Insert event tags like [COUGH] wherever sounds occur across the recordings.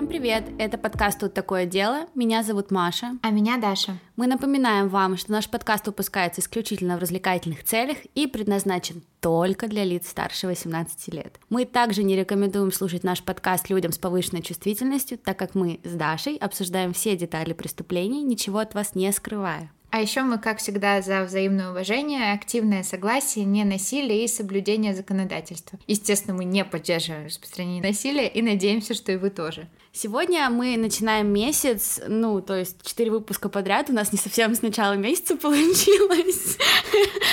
Всем привет! Это подкаст «Тут такое дело». Меня зовут Маша. А меня Даша. Мы напоминаем вам, что наш подкаст выпускается исключительно в развлекательных целях и предназначен только для лиц старше 18 лет. Мы также не рекомендуем слушать наш подкаст людям с повышенной чувствительностью, так как мы с Дашей обсуждаем все детали преступлений, ничего от вас не скрывая. А еще мы, как всегда, за взаимное уважение, активное согласие, не насилие и соблюдение законодательства. Естественно, мы не поддерживаем распространение насилия и надеемся, что и вы тоже. Сегодня мы начинаем месяц, ну, то есть четыре выпуска подряд. У нас не совсем с начала месяца получилось.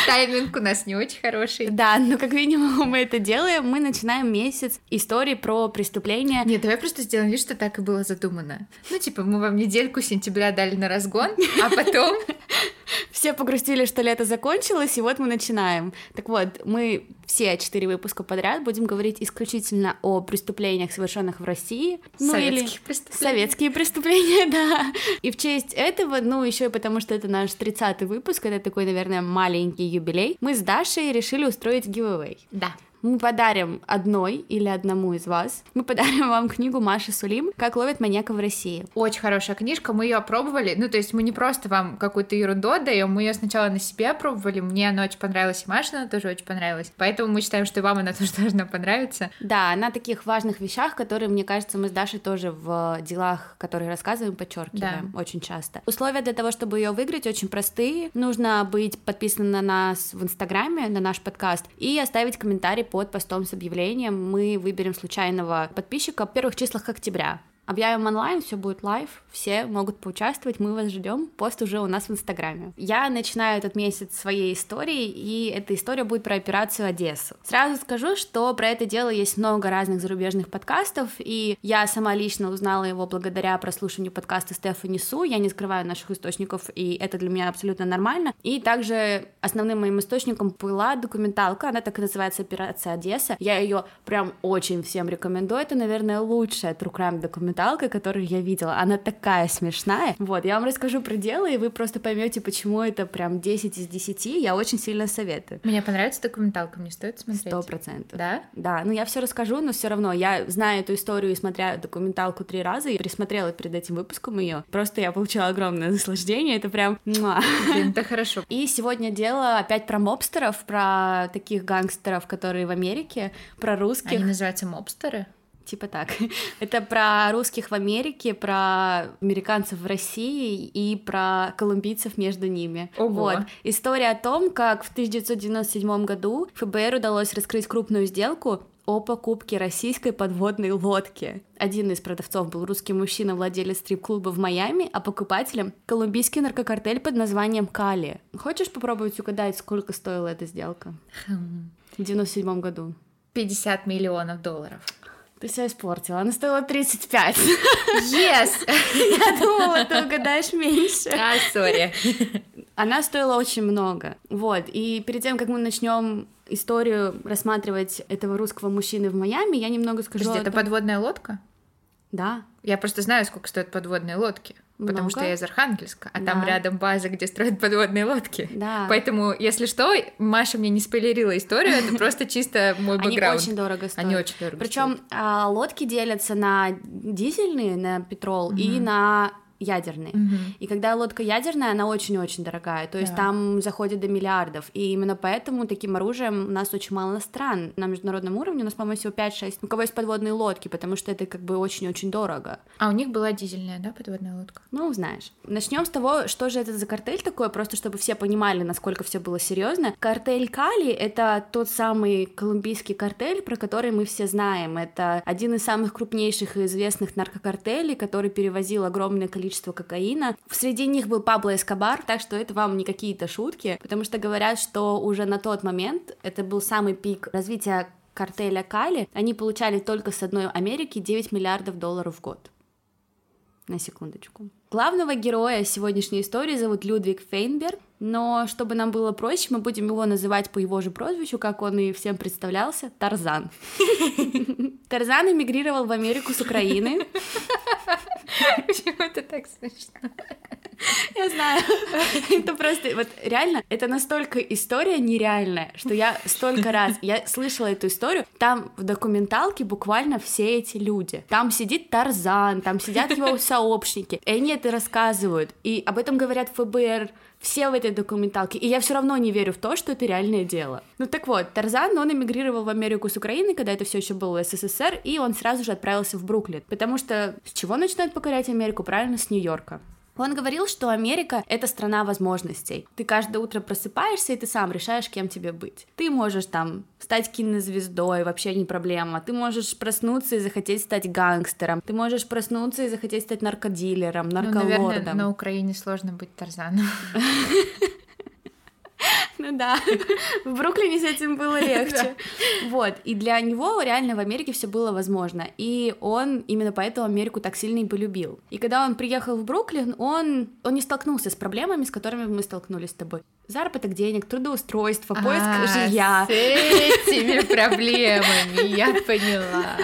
Тайминг у нас не очень хороший. Да, но как минимум мы это делаем. Мы начинаем месяц истории про преступления. Нет, давай просто сделаем вид, что так и было задумано. Ну, типа, мы вам недельку сентября дали на разгон, а потом [LAUGHS] все погрустили, что лето закончилось, и вот мы начинаем. Так вот, мы все четыре выпуска подряд будем говорить исключительно о преступлениях, совершенных в России. Ну, Советских или преступления. Советские преступления, [LAUGHS] да. И в честь этого, ну, еще и потому, что это наш 30-й выпуск, это такой, наверное, маленький юбилей, мы с Дашей решили устроить giveaway. Да мы подарим одной или одному из вас, мы подарим вам книгу Маши Сулим «Как ловят маньяка в России». Очень хорошая книжка, мы ее опробовали, ну, то есть мы не просто вам какую-то ерунду отдаем, мы ее сначала на себе опробовали, мне она очень понравилась, и Маше она тоже очень понравилась, поэтому мы считаем, что и вам она [LAUGHS] тоже должна понравиться. Да, на таких важных вещах, которые, мне кажется, мы с Дашей тоже в делах, которые рассказываем, подчеркиваем да. очень часто. Условия для того, чтобы ее выиграть, очень простые. Нужно быть подписанным на нас в Инстаграме, на наш подкаст, и оставить комментарий под постом с объявлением мы выберем случайного подписчика в первых числах октября. Объявим онлайн, все будет live, все могут поучаствовать, мы вас ждем. Пост уже у нас в Инстаграме. Я начинаю этот месяц своей истории, и эта история будет про операцию Одессу. Сразу скажу, что про это дело есть много разных зарубежных подкастов, и я сама лично узнала его благодаря прослушиванию подкаста Стефани Су. Я не скрываю наших источников, и это для меня абсолютно нормально. И также основным моим источником была документалка, она так и называется «Операция Одесса». Я ее прям очень всем рекомендую. Это, наверное, лучшая true crime документалка документалка, которую я видела. Она такая смешная. Вот, я вам расскажу про дело, и вы просто поймете, почему это прям 10 из 10. Я очень сильно советую. Мне понравится документалка, мне стоит смотреть. Сто процентов. Да? Да, ну я все расскажу, но все равно я знаю эту историю, смотря документалку три раза, и присмотрела перед этим выпуском ее. Просто я получила огромное наслаждение, это прям... Блин, это хорошо. И сегодня дело опять про мобстеров, про таких гангстеров, которые в Америке, про русских. Они называются мобстеры? Типа так. [LAUGHS] Это про русских в Америке, про американцев в России и про колумбийцев между ними. Ого. Вот. История о том, как в 1997 году ФБР удалось раскрыть крупную сделку о покупке российской подводной лодки. Один из продавцов был русский мужчина, владелец стрип-клуба в Майами, а покупателем — колумбийский наркокартель под названием Кали. Хочешь попробовать угадать, сколько стоила эта сделка? Хм. В 97 году. 50 миллионов долларов. Ты себя испортила. Она стоила 35. Yes! [LAUGHS] Я думала, ты угадаешь меньше. А, сори. Она стоила очень много. Вот. И перед тем, как мы начнем историю рассматривать этого русского мужчины в Майами, я немного скажу. Подожди, это подводная лодка? Да. Я просто знаю, сколько стоят подводные лодки. Много? Потому что я из Архангельска, а да. там рядом база, где строят подводные лодки. Да. Поэтому, если что, Маша мне не спойлерила историю, это [LAUGHS] просто чисто мой бэкграунд. Они очень дорого стоят. Они очень дорого Причем а, лодки делятся на дизельные, на петрол и на ядерный. Угу. И когда лодка ядерная, она очень-очень дорогая, то есть да. там заходит до миллиардов. И именно поэтому таким оружием у нас очень мало стран. На международном уровне у нас, по-моему, всего 5-6. У кого есть подводные лодки, потому что это как бы очень-очень дорого. А у них была дизельная, да, подводная лодка? Ну, знаешь. Начнем с того, что же это за картель такой, просто чтобы все понимали, насколько все было серьезно. Картель Кали — это тот самый колумбийский картель, про который мы все знаем. Это один из самых крупнейших и известных наркокартелей, который перевозил огромное количество количество кокаина. Среди них был Пабло Эскобар, так что это вам не какие-то шутки, потому что говорят, что уже на тот момент это был самый пик развития картеля Кали, они получали только с одной Америки 9 миллиардов долларов в год. На секундочку. Главного героя сегодняшней истории зовут Людвиг Фейнберг, но чтобы нам было проще, мы будем его называть по его же прозвищу, как он и всем представлялся, Тарзан. [LAUGHS] Тарзан эмигрировал в Америку с Украины. Почему это так смешно? Я знаю. Это просто, вот реально, это настолько история нереальная, что я столько раз, я слышала эту историю, там в документалке буквально все эти люди. Там сидит Тарзан, там сидят его сообщники, и они это рассказывают, и об этом говорят ФБР, все в этой документалке, и я все равно не верю в то, что это реальное дело. Ну так вот, Тарзан, он эмигрировал в Америку с Украины, когда это все еще было СССР, и он сразу же отправился в Бруклин, потому что с чего начинают покорять Америку? Правильно, с Нью-Йорка. Он говорил, что Америка — это страна возможностей. Ты каждое утро просыпаешься, и ты сам решаешь, кем тебе быть. Ты можешь там стать кинозвездой, вообще не проблема. Ты можешь проснуться и захотеть стать гангстером. Ты можешь проснуться и захотеть стать наркодилером, нарколордом. Ну, наверное, на Украине сложно быть Тарзаном. [LAUGHS] [LAUGHS] Ну да, в Бруклине с этим было легче. [LAUGHS] Вот, и для него реально в Америке все было возможно. И он именно поэтому Америку так сильно и полюбил. И когда он приехал в Бруклин, он, он не столкнулся с проблемами, с которыми мы столкнулись с тобой. Заработок денег, трудоустройство, поиск а, жилья. С этими [LAUGHS] проблемами, я поняла.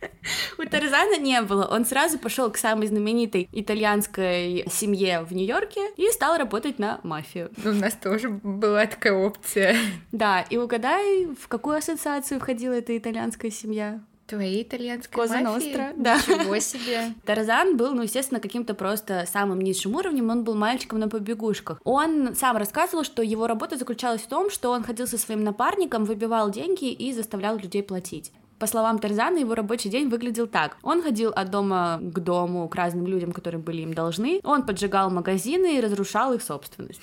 [LAUGHS] У Тарзана не было. Он сразу пошел к самой знаменитой итальянской семье в Нью-Йорке и стал работать на мафию. У нас тоже была такая опция. Да, и угадай, в какую ассоциацию входила эта итальянская семья? Твоей итальянской Коза мафии? Ностра, да. Ничего себе. [LAUGHS] Тарзан был, ну, естественно, каким-то просто самым низшим уровнем, он был мальчиком на побегушках. Он сам рассказывал, что его работа заключалась в том, что он ходил со своим напарником, выбивал деньги и заставлял людей платить. По словам Тарзана, его рабочий день выглядел так. Он ходил от дома к дому, к разным людям, которые были им должны. Он поджигал магазины и разрушал их собственность.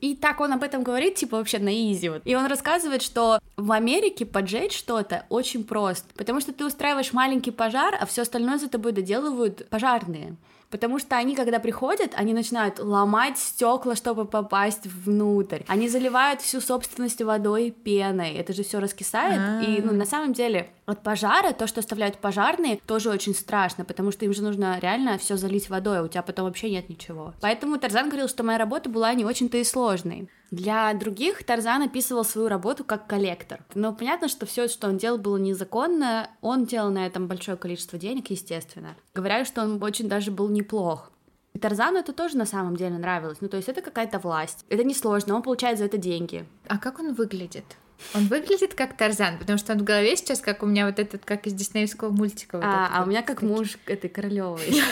И так он об этом говорит, типа, вообще на изи. Вот. И он рассказывает, что в Америке поджечь что-то очень просто, потому что ты устраиваешь маленький пожар, а все остальное за тобой доделывают пожарные. Потому что они, когда приходят, они начинают ломать стекла, чтобы попасть внутрь. Они заливают всю собственность водой пеной. Это же все раскисает. А-а-а. И ну, на самом деле от пожара, то, что оставляют пожарные, тоже очень страшно, потому что им же нужно реально все залить водой, а у тебя потом вообще нет ничего. Поэтому Тарзан говорил, что моя работа была не очень-то и сложной. Для других Тарзан описывал свою работу как коллектор. Но понятно, что все, что он делал, было незаконно. Он делал на этом большое количество денег, естественно. Говорят, что он очень даже был неплох. И Тарзану это тоже на самом деле нравилось. Ну, то есть это какая-то власть. Это несложно, он получает за это деньги. А как он выглядит? Он выглядит как Тарзан, потому что он в голове сейчас, как у меня вот этот, как из диснеевского мультика. Вот а, а вот у меня как такие. муж этой королевой.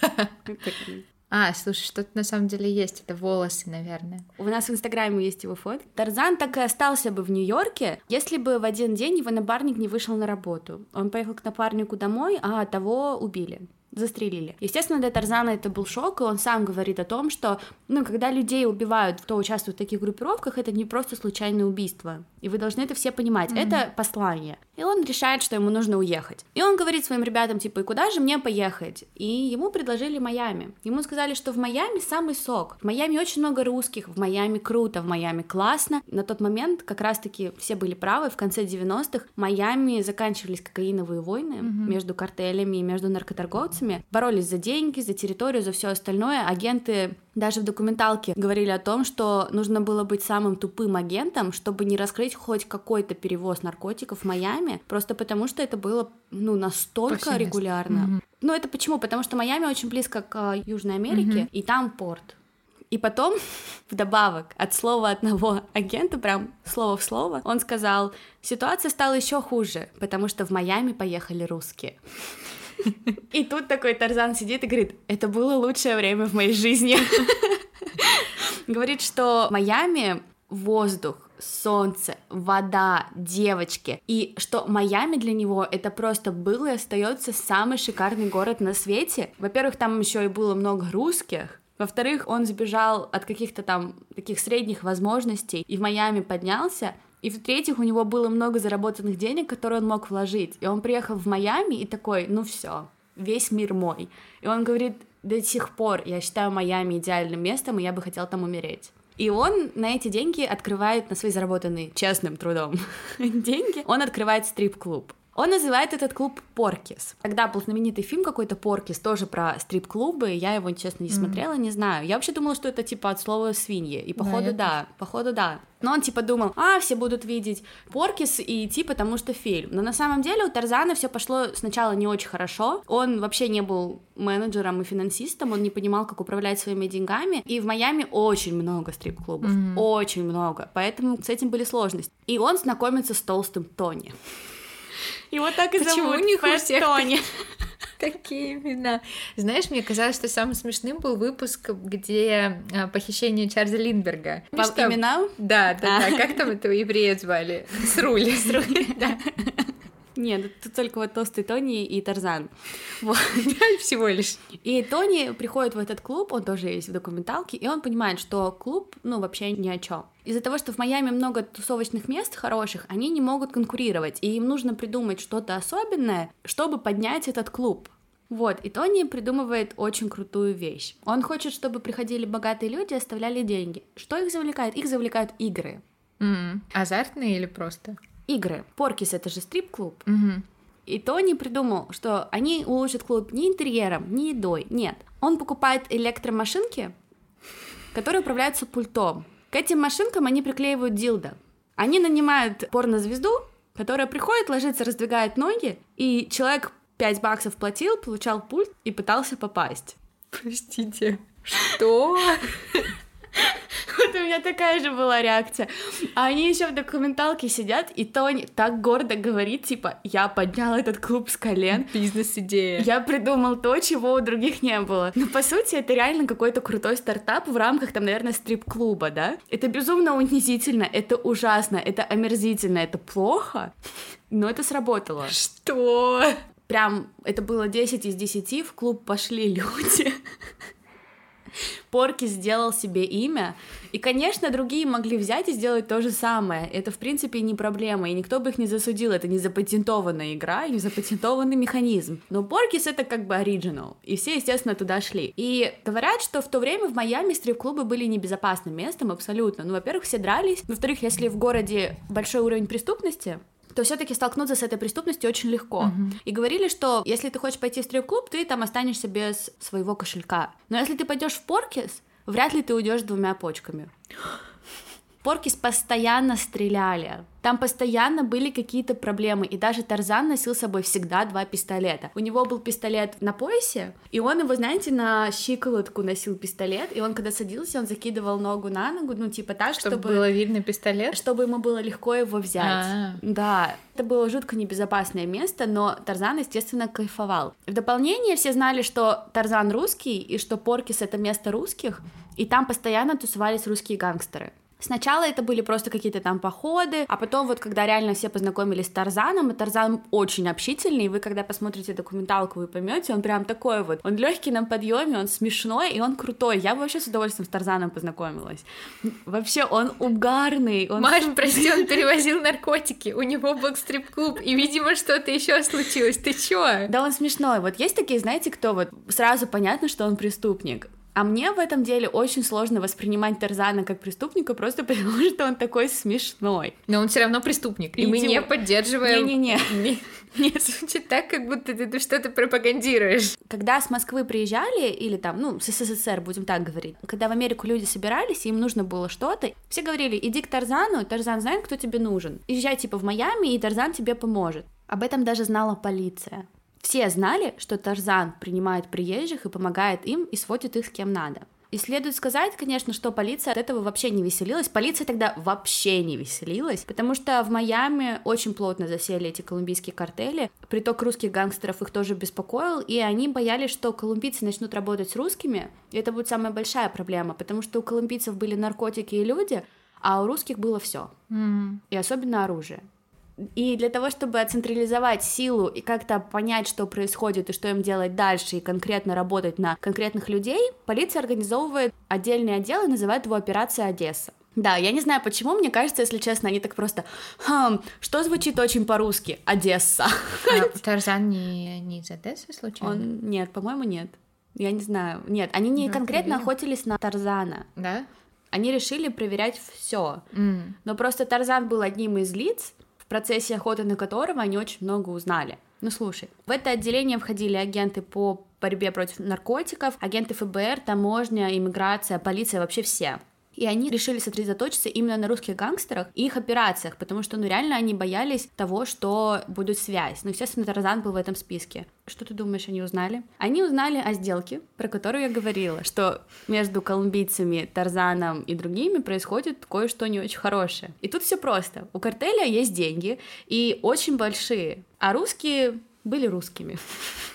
[LAUGHS] А, слушай, что-то на самом деле есть, это волосы, наверное. У нас в Инстаграме есть его фото. Тарзан так и остался бы в Нью-Йорке, если бы в один день его напарник не вышел на работу. Он поехал к напарнику домой, а того убили застрелили. Естественно, для Тарзана это был шок, и он сам говорит о том, что, ну, когда людей убивают, кто участвует в таких группировках, это не просто случайное убийство. И вы должны это все понимать. Mm-hmm. Это послание. И он решает, что ему нужно уехать. И он говорит своим ребятам, типа, и куда же мне поехать? И ему предложили Майами. Ему сказали, что в Майами самый сок. В Майами очень много русских, в Майами круто, в Майами классно. На тот момент как раз-таки все были правы. В конце 90-х в Майами заканчивались кокаиновые войны mm-hmm. между картелями и между наркоторговцами. Боролись за деньги, за территорию, за все остальное. Агенты даже в документалке говорили о том, что нужно было быть самым тупым агентом, чтобы не раскрыть хоть какой-то перевоз наркотиков в Майами, просто потому что это было ну настолько регулярно. Mm-hmm. Ну это почему? Потому что Майами очень близко к а, Южной Америке, mm-hmm. и там порт. И потом, [LAUGHS] вдобавок, от слова одного агента, прям слово в слово, он сказал, ситуация стала еще хуже, потому что в Майами поехали русские. [LAUGHS] И тут такой Тарзан сидит и говорит, это было лучшее время в моей жизни. [LAUGHS] Говорит, что Майами воздух, солнце, вода, девочки. И что Майами для него это просто был и остается самый шикарный город на свете. Во-первых, там еще и было много русских. Во-вторых, он сбежал от каких-то там таких средних возможностей и в Майами поднялся. И в-третьих, у него было много заработанных денег, которые он мог вложить. И он приехал в Майами и такой, ну все, весь мир мой. И он говорит, до сих пор я считаю Майами идеальным местом, и я бы хотел там умереть. И он на эти деньги открывает, на свои заработанные честным трудом [LAUGHS] деньги, он открывает стрип-клуб. Он называет этот клуб Поркис. Тогда был знаменитый фильм какой-то Поркис, тоже про стрип-клубы. Я его, честно, не смотрела, не знаю. Я вообще думала, что это типа от слова свиньи. И походу да, да походу да. Но он типа думал, а, все будут видеть Поркис и идти, потому что фильм. Но на самом деле у Тарзана все пошло сначала не очень хорошо. Он вообще не был менеджером и финансистом, он не понимал, как управлять своими деньгами. И в Майами очень много стрип-клубов, mm-hmm. очень много. Поэтому с этим были сложности. И он знакомится с толстым Тони. И вот так и Почему зовут, у них у всех. Такие [LAUGHS] имена. Знаешь, мне казалось, что самым смешным был выпуск, где а, похищение Чарльза Линдберга. По что... именам? Да, да, а. да. Как там этого еврея звали? Срули. Срули, [LAUGHS] да. Нет, тут только вот толстый Тони и Тарзан. Вот. [LAUGHS] Всего лишь. И Тони приходит в этот клуб, он тоже есть в документалке, и он понимает, что клуб, ну, вообще ни о чем. Из-за того, что в Майами много тусовочных мест хороших, они не могут конкурировать, и им нужно придумать что-то особенное, чтобы поднять этот клуб. Вот, и Тони придумывает очень крутую вещь. Он хочет, чтобы приходили богатые люди и оставляли деньги. Что их завлекает? Их завлекают игры. Mm. Азартные или просто? Игры. Поркис это же стрип-клуб. Угу. И Тони придумал, что они улучшат клуб не интерьером, не едой, нет. Он покупает электромашинки, которые управляются пультом. К этим машинкам они приклеивают дилда. Они нанимают порнозвезду, которая приходит, ложится, раздвигает ноги, и человек 5 баксов платил, получал пульт и пытался попасть. Простите, что? [LAUGHS] Вот у меня такая же была реакция. А они еще в документалке сидят, и Тони так гордо говорит, типа, я поднял этот клуб с колен. Бизнес-идея. Я придумал то, чего у других не было. Но по сути это реально какой-то крутой стартап в рамках, там, наверное, стрип-клуба, да? Это безумно унизительно, это ужасно, это омерзительно, это плохо, но это сработало. Что? Прям это было 10 из 10, в клуб пошли люди. Порки сделал себе имя, и, конечно, другие могли взять и сделать то же самое. Это, в принципе, не проблема, и никто бы их не засудил. Это не запатентованная игра, не запатентованный механизм. Но Поркис — это как бы оригинал, и все, естественно, туда шли. И говорят, что в то время в Майами стрип-клубы были небезопасным местом абсолютно. Ну, во-первых, все дрались. Во-вторых, если в городе большой уровень преступности, то все-таки столкнуться с этой преступностью очень легко. Uh-huh. И говорили, что если ты хочешь пойти в стрип-клуб, ты там останешься без своего кошелька. Но если ты пойдешь в Поркис, вряд ли ты уйдешь двумя почками. Поркис постоянно стреляли. Там постоянно были какие-то проблемы, и даже Тарзан носил с собой всегда два пистолета. У него был пистолет на поясе, и он его, знаете, на щиколотку носил пистолет, и он, когда садился, он закидывал ногу на ногу, ну, типа так, чтобы... Чтобы было видно пистолет? Чтобы ему было легко его взять. А-а-а. Да, это было жутко небезопасное место, но Тарзан, естественно, кайфовал. В дополнение все знали, что Тарзан русский, и что Поркис — это место русских, и там постоянно тусовались русские гангстеры. Сначала это были просто какие-то там походы, а потом вот когда реально все познакомились с Тарзаном, и Тарзан очень общительный, и вы когда посмотрите документалку, вы поймете, он прям такой вот, он легкий на подъеме, он смешной, и он крутой. Я бы вообще с удовольствием с Тарзаном познакомилась. Вообще он угарный. Он... Маш, прости, он [LAUGHS] перевозил наркотики, у него был стрип-клуб, и, видимо, что-то еще случилось. Ты чё? Да, он смешной. Вот есть такие, знаете, кто вот сразу понятно, что он преступник. А мне в этом деле очень сложно воспринимать Тарзана как преступника просто [LAUGHS] потому, что он такой смешной. Но он все равно преступник, и, и мы не поддерживаем. Не-не-не. [LAUGHS] Нет, [LAUGHS] звучит так, как будто ты, что-то пропагандируешь. Когда с Москвы приезжали, или там, ну, с СССР, будем так говорить, когда в Америку люди собирались, им нужно было что-то, все говорили, иди к Тарзану, Тарзан знает, кто тебе нужен. Езжай, типа, в Майами, и Тарзан тебе поможет. Об этом даже знала полиция. Все знали, что Тарзан принимает приезжих и помогает им и сводит их с кем надо. И следует сказать, конечно, что полиция от этого вообще не веселилась. Полиция тогда вообще не веселилась, потому что в Майами очень плотно засели эти колумбийские картели. Приток русских гангстеров их тоже беспокоил, и они боялись, что колумбийцы начнут работать с русскими. И это будет самая большая проблема, потому что у колумбийцев были наркотики и люди, а у русских было все. Mm. И особенно оружие. И для того, чтобы централизовать силу и как-то понять, что происходит и что им делать дальше, и конкретно работать на конкретных людей, полиция организовывает отдельный отдел и называет его «Операция Одесса». Да, я не знаю почему, мне кажется, если честно, они так просто... Хм, что звучит очень по-русски? Одесса. А [LAUGHS] Тарзан не, не из Одессы случайно? Он... Нет, по-моему, нет. Я не знаю. Нет, они не ну, конкретно проверим. охотились на Тарзана. Да? Они решили проверять все. Mm. Но просто Тарзан был одним из лиц, процессе охоты на которого они очень много узнали. Ну слушай, в это отделение входили агенты по борьбе против наркотиков, агенты ФБР, таможня, иммиграция, полиция, вообще все. И они решили сосредоточиться именно на русских гангстерах и их операциях, потому что, ну, реально они боялись того, что будет связь. Ну, естественно, Тарзан был в этом списке. Что ты думаешь, они узнали? Они узнали о сделке, про которую я говорила, что между колумбийцами, Тарзаном и другими происходит кое-что не очень хорошее. И тут все просто. У картеля есть деньги, и очень большие, а русские были русскими.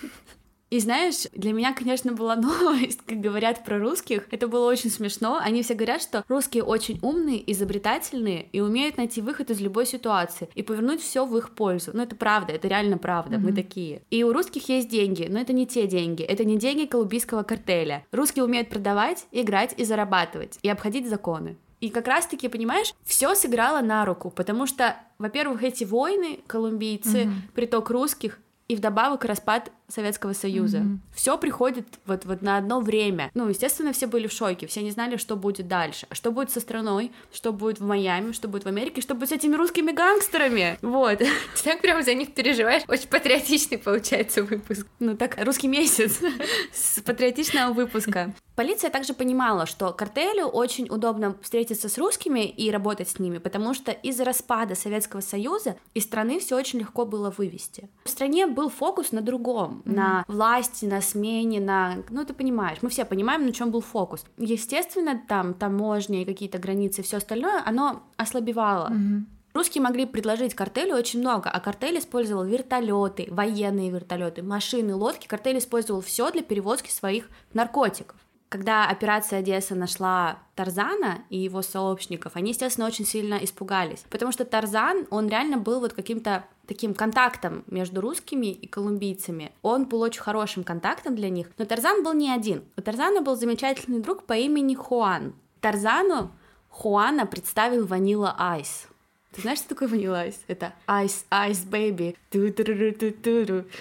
[LAUGHS] И знаешь, для меня, конечно, была [LAUGHS] новость, как говорят про русских. Это было очень смешно. Они все говорят, что русские очень умные, изобретательные и умеют найти выход из любой ситуации и повернуть все в их пользу. Ну, это правда, это реально правда. Mm-hmm. Мы такие. И у русских есть деньги, но это не те деньги. Это не деньги колумбийского картеля. Русские умеют продавать, играть и зарабатывать, и обходить законы. И как раз-таки, понимаешь, все сыграло на руку, потому что, во-первых, эти войны, колумбийцы, mm-hmm. приток русских, и вдобавок распад Советского Союза. Mm-hmm. Все приходит вот, вот на одно время. Ну, естественно, все были в шоке, все не знали, что будет дальше. Что будет со страной, что будет в Майами, что будет в Америке, что будет с этими русскими гангстерами. Вот. [LAUGHS] Ты так прям за них переживаешь. Очень патриотичный получается выпуск. Ну так, русский месяц [LAUGHS] с патриотичного выпуска. Полиция также понимала, что картелю очень удобно встретиться с русскими и работать с ними, потому что из-за распада Советского Союза из страны все очень легко было вывести. В стране был фокус на другом, mm-hmm. на власти, на смене, на... Ну, ты понимаешь, мы все понимаем, на чем был фокус. Естественно, там таможня и какие-то границы, все остальное, оно ослабевало. Mm-hmm. Русские могли предложить картелю очень много, а картель использовал вертолеты, военные вертолеты, машины, лодки. Картель использовал все для перевозки своих наркотиков. Когда операция Одесса нашла Тарзана и его сообщников, они, естественно, очень сильно испугались, потому что Тарзан, он реально был вот каким-то таким контактом между русскими и колумбийцами. Он был очень хорошим контактом для них, но Тарзан был не один. У Тарзана был замечательный друг по имени Хуан. Тарзану Хуана представил Vanilla Ice. Ты знаешь, что такое Vanilla Ice? Это Ice, Ice, Baby.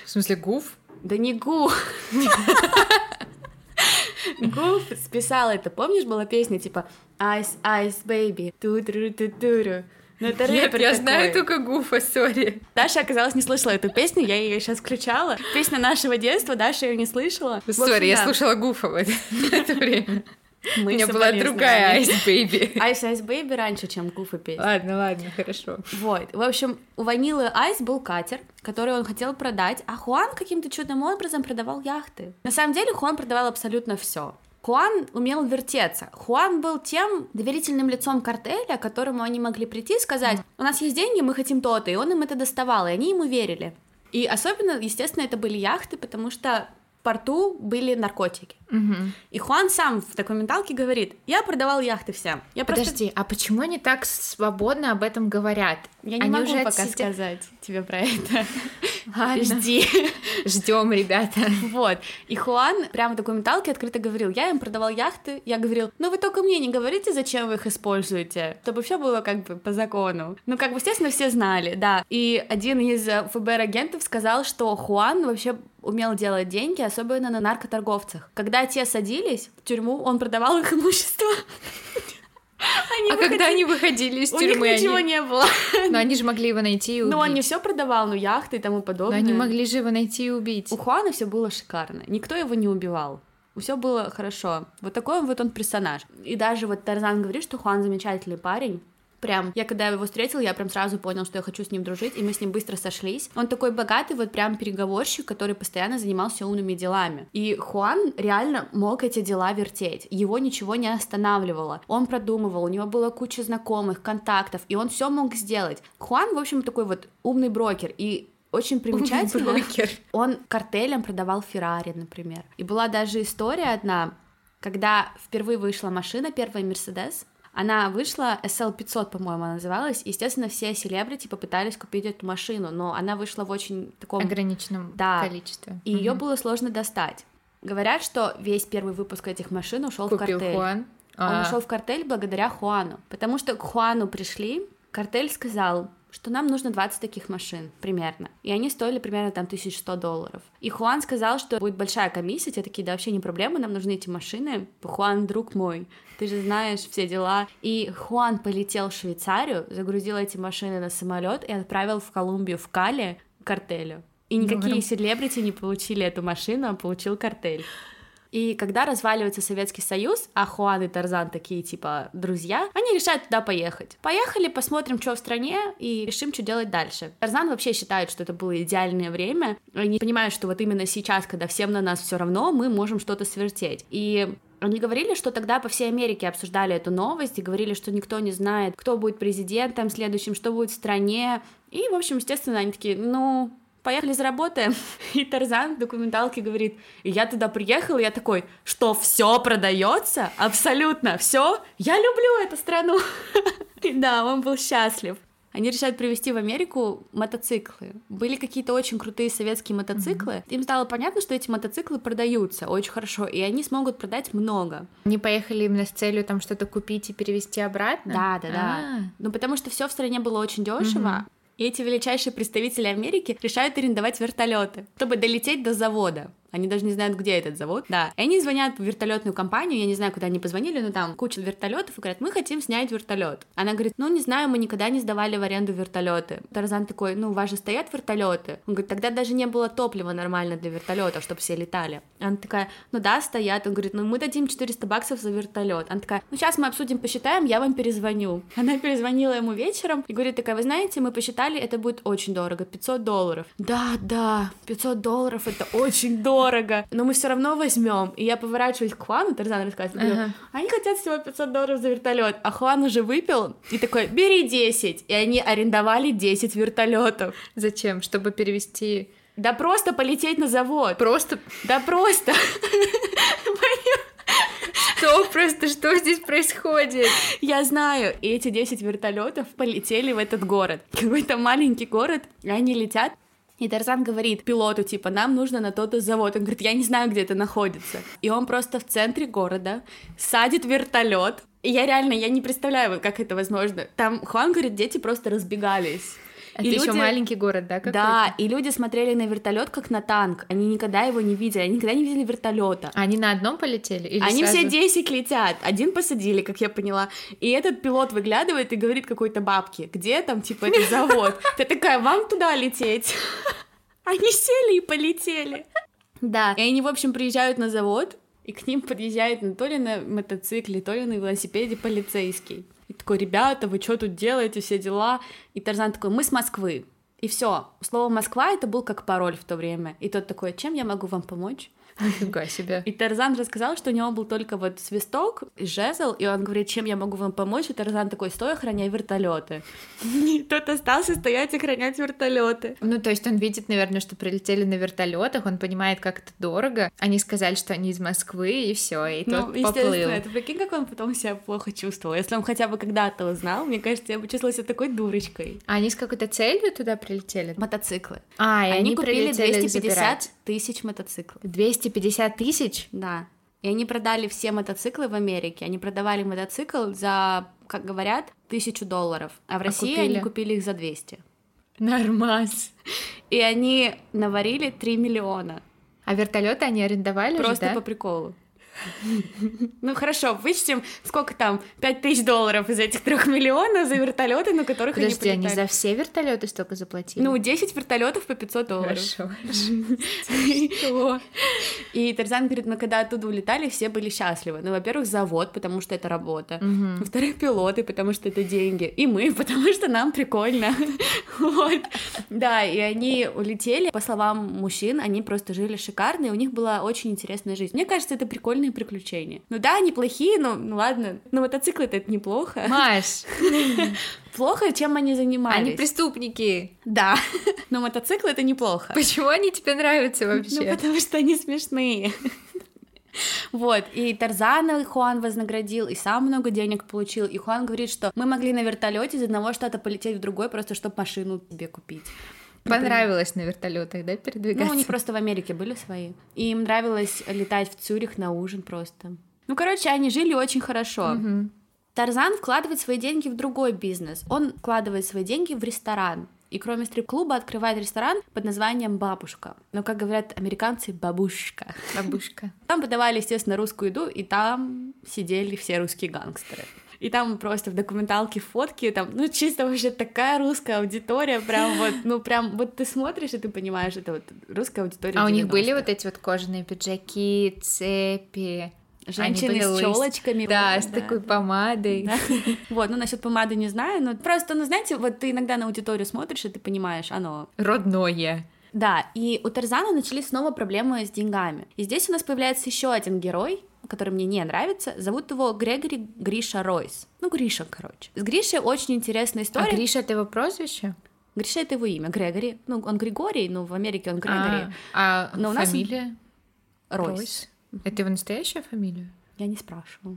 В смысле, гуф? Да не гуф. [LAUGHS] Гуф списал это. Помнишь, была песня типа Ice, Ice, Baby, ту тру ту туру ну, это Нет, я такой. знаю только Гуфа, sorry. Даша, оказалось, не слышала эту песню, я ее сейчас включала. Песня нашего детства, Даша ее не слышала. Sorry, я слушала Гуфа в это [LAUGHS] время. Мы У меня была другая Ice Baby. Ice Ice Baby раньше, чем Гуфа песня. Ладно, ладно, хорошо. Вот. В общем, у Ванилы Айс был катер, который он хотел продать, а Хуан каким-то чудным образом продавал яхты. На самом деле Хуан продавал абсолютно все. Хуан умел вертеться. Хуан был тем доверительным лицом картеля, к которому они могли прийти и сказать, у нас есть деньги, мы хотим то-то, и он им это доставал, и они ему верили. И особенно, естественно, это были яхты, потому что порту были наркотики. Угу. И Хуан сам в документалке говорит, я продавал яхты всем. Я Подожди, просто... а почему они так свободно об этом говорят? Я не они могу пока сидят... сказать тебе про это. [LAUGHS] Ладно. Жди. [LAUGHS] Ждем, ребята. Вот. И Хуан прямо в документалке открыто говорил, я им продавал яхты, я говорил, ну вы только мне не говорите, зачем вы их используете, чтобы все было как бы по закону. Ну, как бы, естественно, все знали, да. И один из ФБР-агентов сказал, что Хуан вообще умел делать деньги, особенно на наркоторговцах. Когда те садились в тюрьму, он продавал их имущество. Они а выходили... когда они выходили из тюрьмы? У них ничего они... не было. Но они же могли его найти и убить. Ну, он не все продавал, ну, яхты и тому подобное. Но они могли же его найти и убить. У Хуана все было шикарно. Никто его не убивал. Все было хорошо. Вот такой вот он персонаж. И даже вот Тарзан говорит, что Хуан замечательный парень прям, я когда его встретил, я прям сразу понял, что я хочу с ним дружить, и мы с ним быстро сошлись. Он такой богатый, вот прям переговорщик, который постоянно занимался умными делами. И Хуан реально мог эти дела вертеть. Его ничего не останавливало. Он продумывал, у него была куча знакомых, контактов, и он все мог сделать. Хуан, в общем, такой вот умный брокер, и очень примечательно. [LAUGHS] Он картелям продавал Феррари, например. И была даже история одна, когда впервые вышла машина, первая Мерседес, она вышла, SL500, по-моему, она называлась. Естественно, все селебрити попытались купить эту машину, но она вышла в очень таком... Ограниченном да, количестве. И угу. ее было сложно достать. Говорят, что весь первый выпуск этих машин ушел в картель. Хуан. Он а. ушел в картель благодаря Хуану. Потому что к Хуану пришли, картель сказал, что нам нужно 20 таких машин примерно. И они стоили примерно там 1100 долларов. И Хуан сказал, что будет большая комиссия. Те такие, да вообще не проблема, нам нужны эти машины. Хуан, друг мой, ты же знаешь все дела. И Хуан полетел в Швейцарию, загрузил эти машины на самолет и отправил в Колумбию, в Кале, картелю. И никакие селебрити не получили эту машину, а получил картель. И когда разваливается Советский Союз, а Хуан и Тарзан такие, типа, друзья, они решают туда поехать. Поехали, посмотрим, что в стране, и решим, что делать дальше. Тарзан вообще считает, что это было идеальное время. Они понимают, что вот именно сейчас, когда всем на нас все равно, мы можем что-то свертеть. И они говорили, что тогда по всей Америке обсуждали эту новость и говорили, что никто не знает, кто будет президентом следующим, что будет в стране. И, в общем, естественно, они такие, ну, поехали заработаем. [LAUGHS] И Тарзан в документалке говорит, и я туда приехал, и я такой, что все продается? Абсолютно все? Я люблю эту страну. [LAUGHS] И да, он был счастлив. Они решают привезти в Америку мотоциклы. Были какие-то очень крутые советские мотоциклы. Mm-hmm. Им стало понятно, что эти мотоциклы продаются очень хорошо, и они смогут продать много. Они поехали именно с целью там что-то купить и перевезти обратно? Да, да, да. А-а-а. Ну, потому что все в стране было очень дешево. Mm-hmm. И эти величайшие представители Америки решают арендовать вертолеты, чтобы долететь до завода. Они даже не знают, где этот завод. Да. И они звонят в вертолетную компанию, я не знаю, куда они позвонили, но там куча вертолетов и говорят, мы хотим снять вертолет. Она говорит, ну не знаю, мы никогда не сдавали в аренду вертолеты. Тарзан такой, ну у вас же стоят вертолеты. Он говорит, тогда даже не было топлива нормально для вертолетов, чтобы все летали. Она такая, ну да, стоят. Он говорит, ну мы дадим 400 баксов за вертолет. Она такая, ну сейчас мы обсудим, посчитаем, я вам перезвоню. [LAUGHS] Она перезвонила ему вечером и говорит такая, вы знаете, мы посчитали, это будет очень дорого, 500 долларов. Да, да, 500 долларов это очень дорого дорого, но мы все равно возьмем. И я поворачиваюсь к Хуану, Тарзан рассказывает, ага. они хотят всего 500 долларов за вертолет, а Хуан уже выпил и такой, бери 10. И они арендовали 10 вертолетов. Зачем? Чтобы перевести... Да просто полететь на завод. Просто? Да просто. Что просто, что здесь происходит? Я знаю, и эти 10 вертолетов полетели в этот город. Какой-то маленький город, и они летят и Тарзан говорит пилоту, типа, нам нужно на тот завод. Он говорит, я не знаю, где это находится. И он просто в центре города садит вертолет. И я реально, я не представляю, как это возможно. Там Хуан говорит, дети просто разбегались. Это и еще люди... маленький город, да? Да, и люди смотрели на вертолет как на танк. Они никогда его не видели, они никогда не видели вертолета. Они на одном полетели? Или они сразу... все 10 летят. Один посадили, как я поняла. И этот пилот выглядывает и говорит какой-то бабке, где там, типа, этот завод? [LAUGHS] Ты такая, вам туда лететь? [LAUGHS] Они сели и полетели. Да, и они, в общем, приезжают на завод, и к ним подъезжает ну, то ли на мотоцикле, то ли на велосипеде полицейский. И такой, ребята, вы что тут делаете, все дела? И Тарзан такой, мы с Москвы. И все. Слово Москва это был как пароль в то время. И тот такой, чем я могу вам помочь? [LAUGHS] Нифига себе. И Тарзан рассказал, что у него был только вот свисток и жезл, и он говорит, чем я могу вам помочь? И Тарзан такой, стой, охраняй вертолеты. [LAUGHS] Тот остался стоять, охранять вертолеты. Ну, то есть он видит, наверное, что прилетели на вертолетах, он понимает, как это дорого. Они сказали, что они из Москвы, и все, и ну, тот поплыл. Это прикинь, как он потом себя плохо чувствовал. Если он хотя бы когда-то узнал, мне кажется, я бы чувствовала себя такой дурочкой. А они с какой-то целью туда прилетели? Мотоциклы. А, и они, они купили 250 забирать. Тысяч мотоциклов. 250 тысяч? Да. И они продали все мотоциклы в Америке. Они продавали мотоцикл за, как говорят, тысячу долларов. А в а России купили? они купили их за 200. Нормас. И они наварили 3 миллиона. А вертолеты они арендовали? Просто уже, да? по приколу. Ну хорошо, вычтем, сколько там, 5 тысяч долларов из этих трех миллионов за вертолеты, на которых Подожди, они полетали. они за все вертолеты столько заплатили? Ну, 10 вертолетов по 500 долларов. Хорошо. [LAUGHS] И Тарзан говорит, мы когда оттуда улетали, все были счастливы. Ну, во-первых, завод, потому что это работа. Во-вторых, пилоты, потому что это деньги. И мы, [LAUGHS] потому что нам прикольно. [LAUGHS] Вот. Да, и они улетели. По словам мужчин, они просто жили шикарно, и у них была очень интересная жизнь. Мне кажется, это прикольно прикольные приключения. Ну да, неплохие, но ну ладно. Но мотоциклы это неплохо. Маш! [LAUGHS] Плохо, чем они занимались. Они преступники. Да. [LAUGHS] Но мотоциклы это неплохо. Почему они тебе нравятся вообще? Ну, потому что они смешные. Вот, и Тарзана Хуан вознаградил, и сам много денег получил, и Хуан говорит, что мы могли на вертолете из одного штата полететь в другой, просто чтобы машину себе купить. Понравилось на вертолетах, да, передвигаться? Ну, они просто в Америке были свои. И им нравилось летать в Цюрих на ужин просто. Ну, короче, они жили очень хорошо. Угу. Тарзан вкладывает свои деньги в другой бизнес. Он вкладывает свои деньги в ресторан. И кроме стрип-клуба открывает ресторан под названием «Бабушка». Но, как говорят американцы, «бабушка». Бабушка. Там подавали, естественно, русскую еду, и там сидели все русские гангстеры. И там просто в документалке фотки, там, ну, чисто вообще такая русская аудитория, прям вот, ну, прям, вот ты смотришь, и ты понимаешь, это вот русская аудитория А у них были вот эти вот кожаные пиджаки, цепи, Женщины с челочками. Да, с такой помадой. Вот, ну насчет помады не знаю, но просто, ну знаете, вот ты иногда на аудиторию смотришь, и ты понимаешь, оно... Родное. Да, и у Тарзана начались снова проблемы с деньгами. И здесь у нас появляется еще один герой, который мне не нравится. Зовут его Грегори Гриша Ройс. Ну, Гриша, короче. С Гришей очень интересная история. А Гриша — это его прозвище? Гриша — это его имя, Грегори. Ну, он Григорий, но в Америке он Грегори. А, а но у фамилия? Нас... Ройс. Ройс. Это его настоящая фамилия? Я не спрашивала.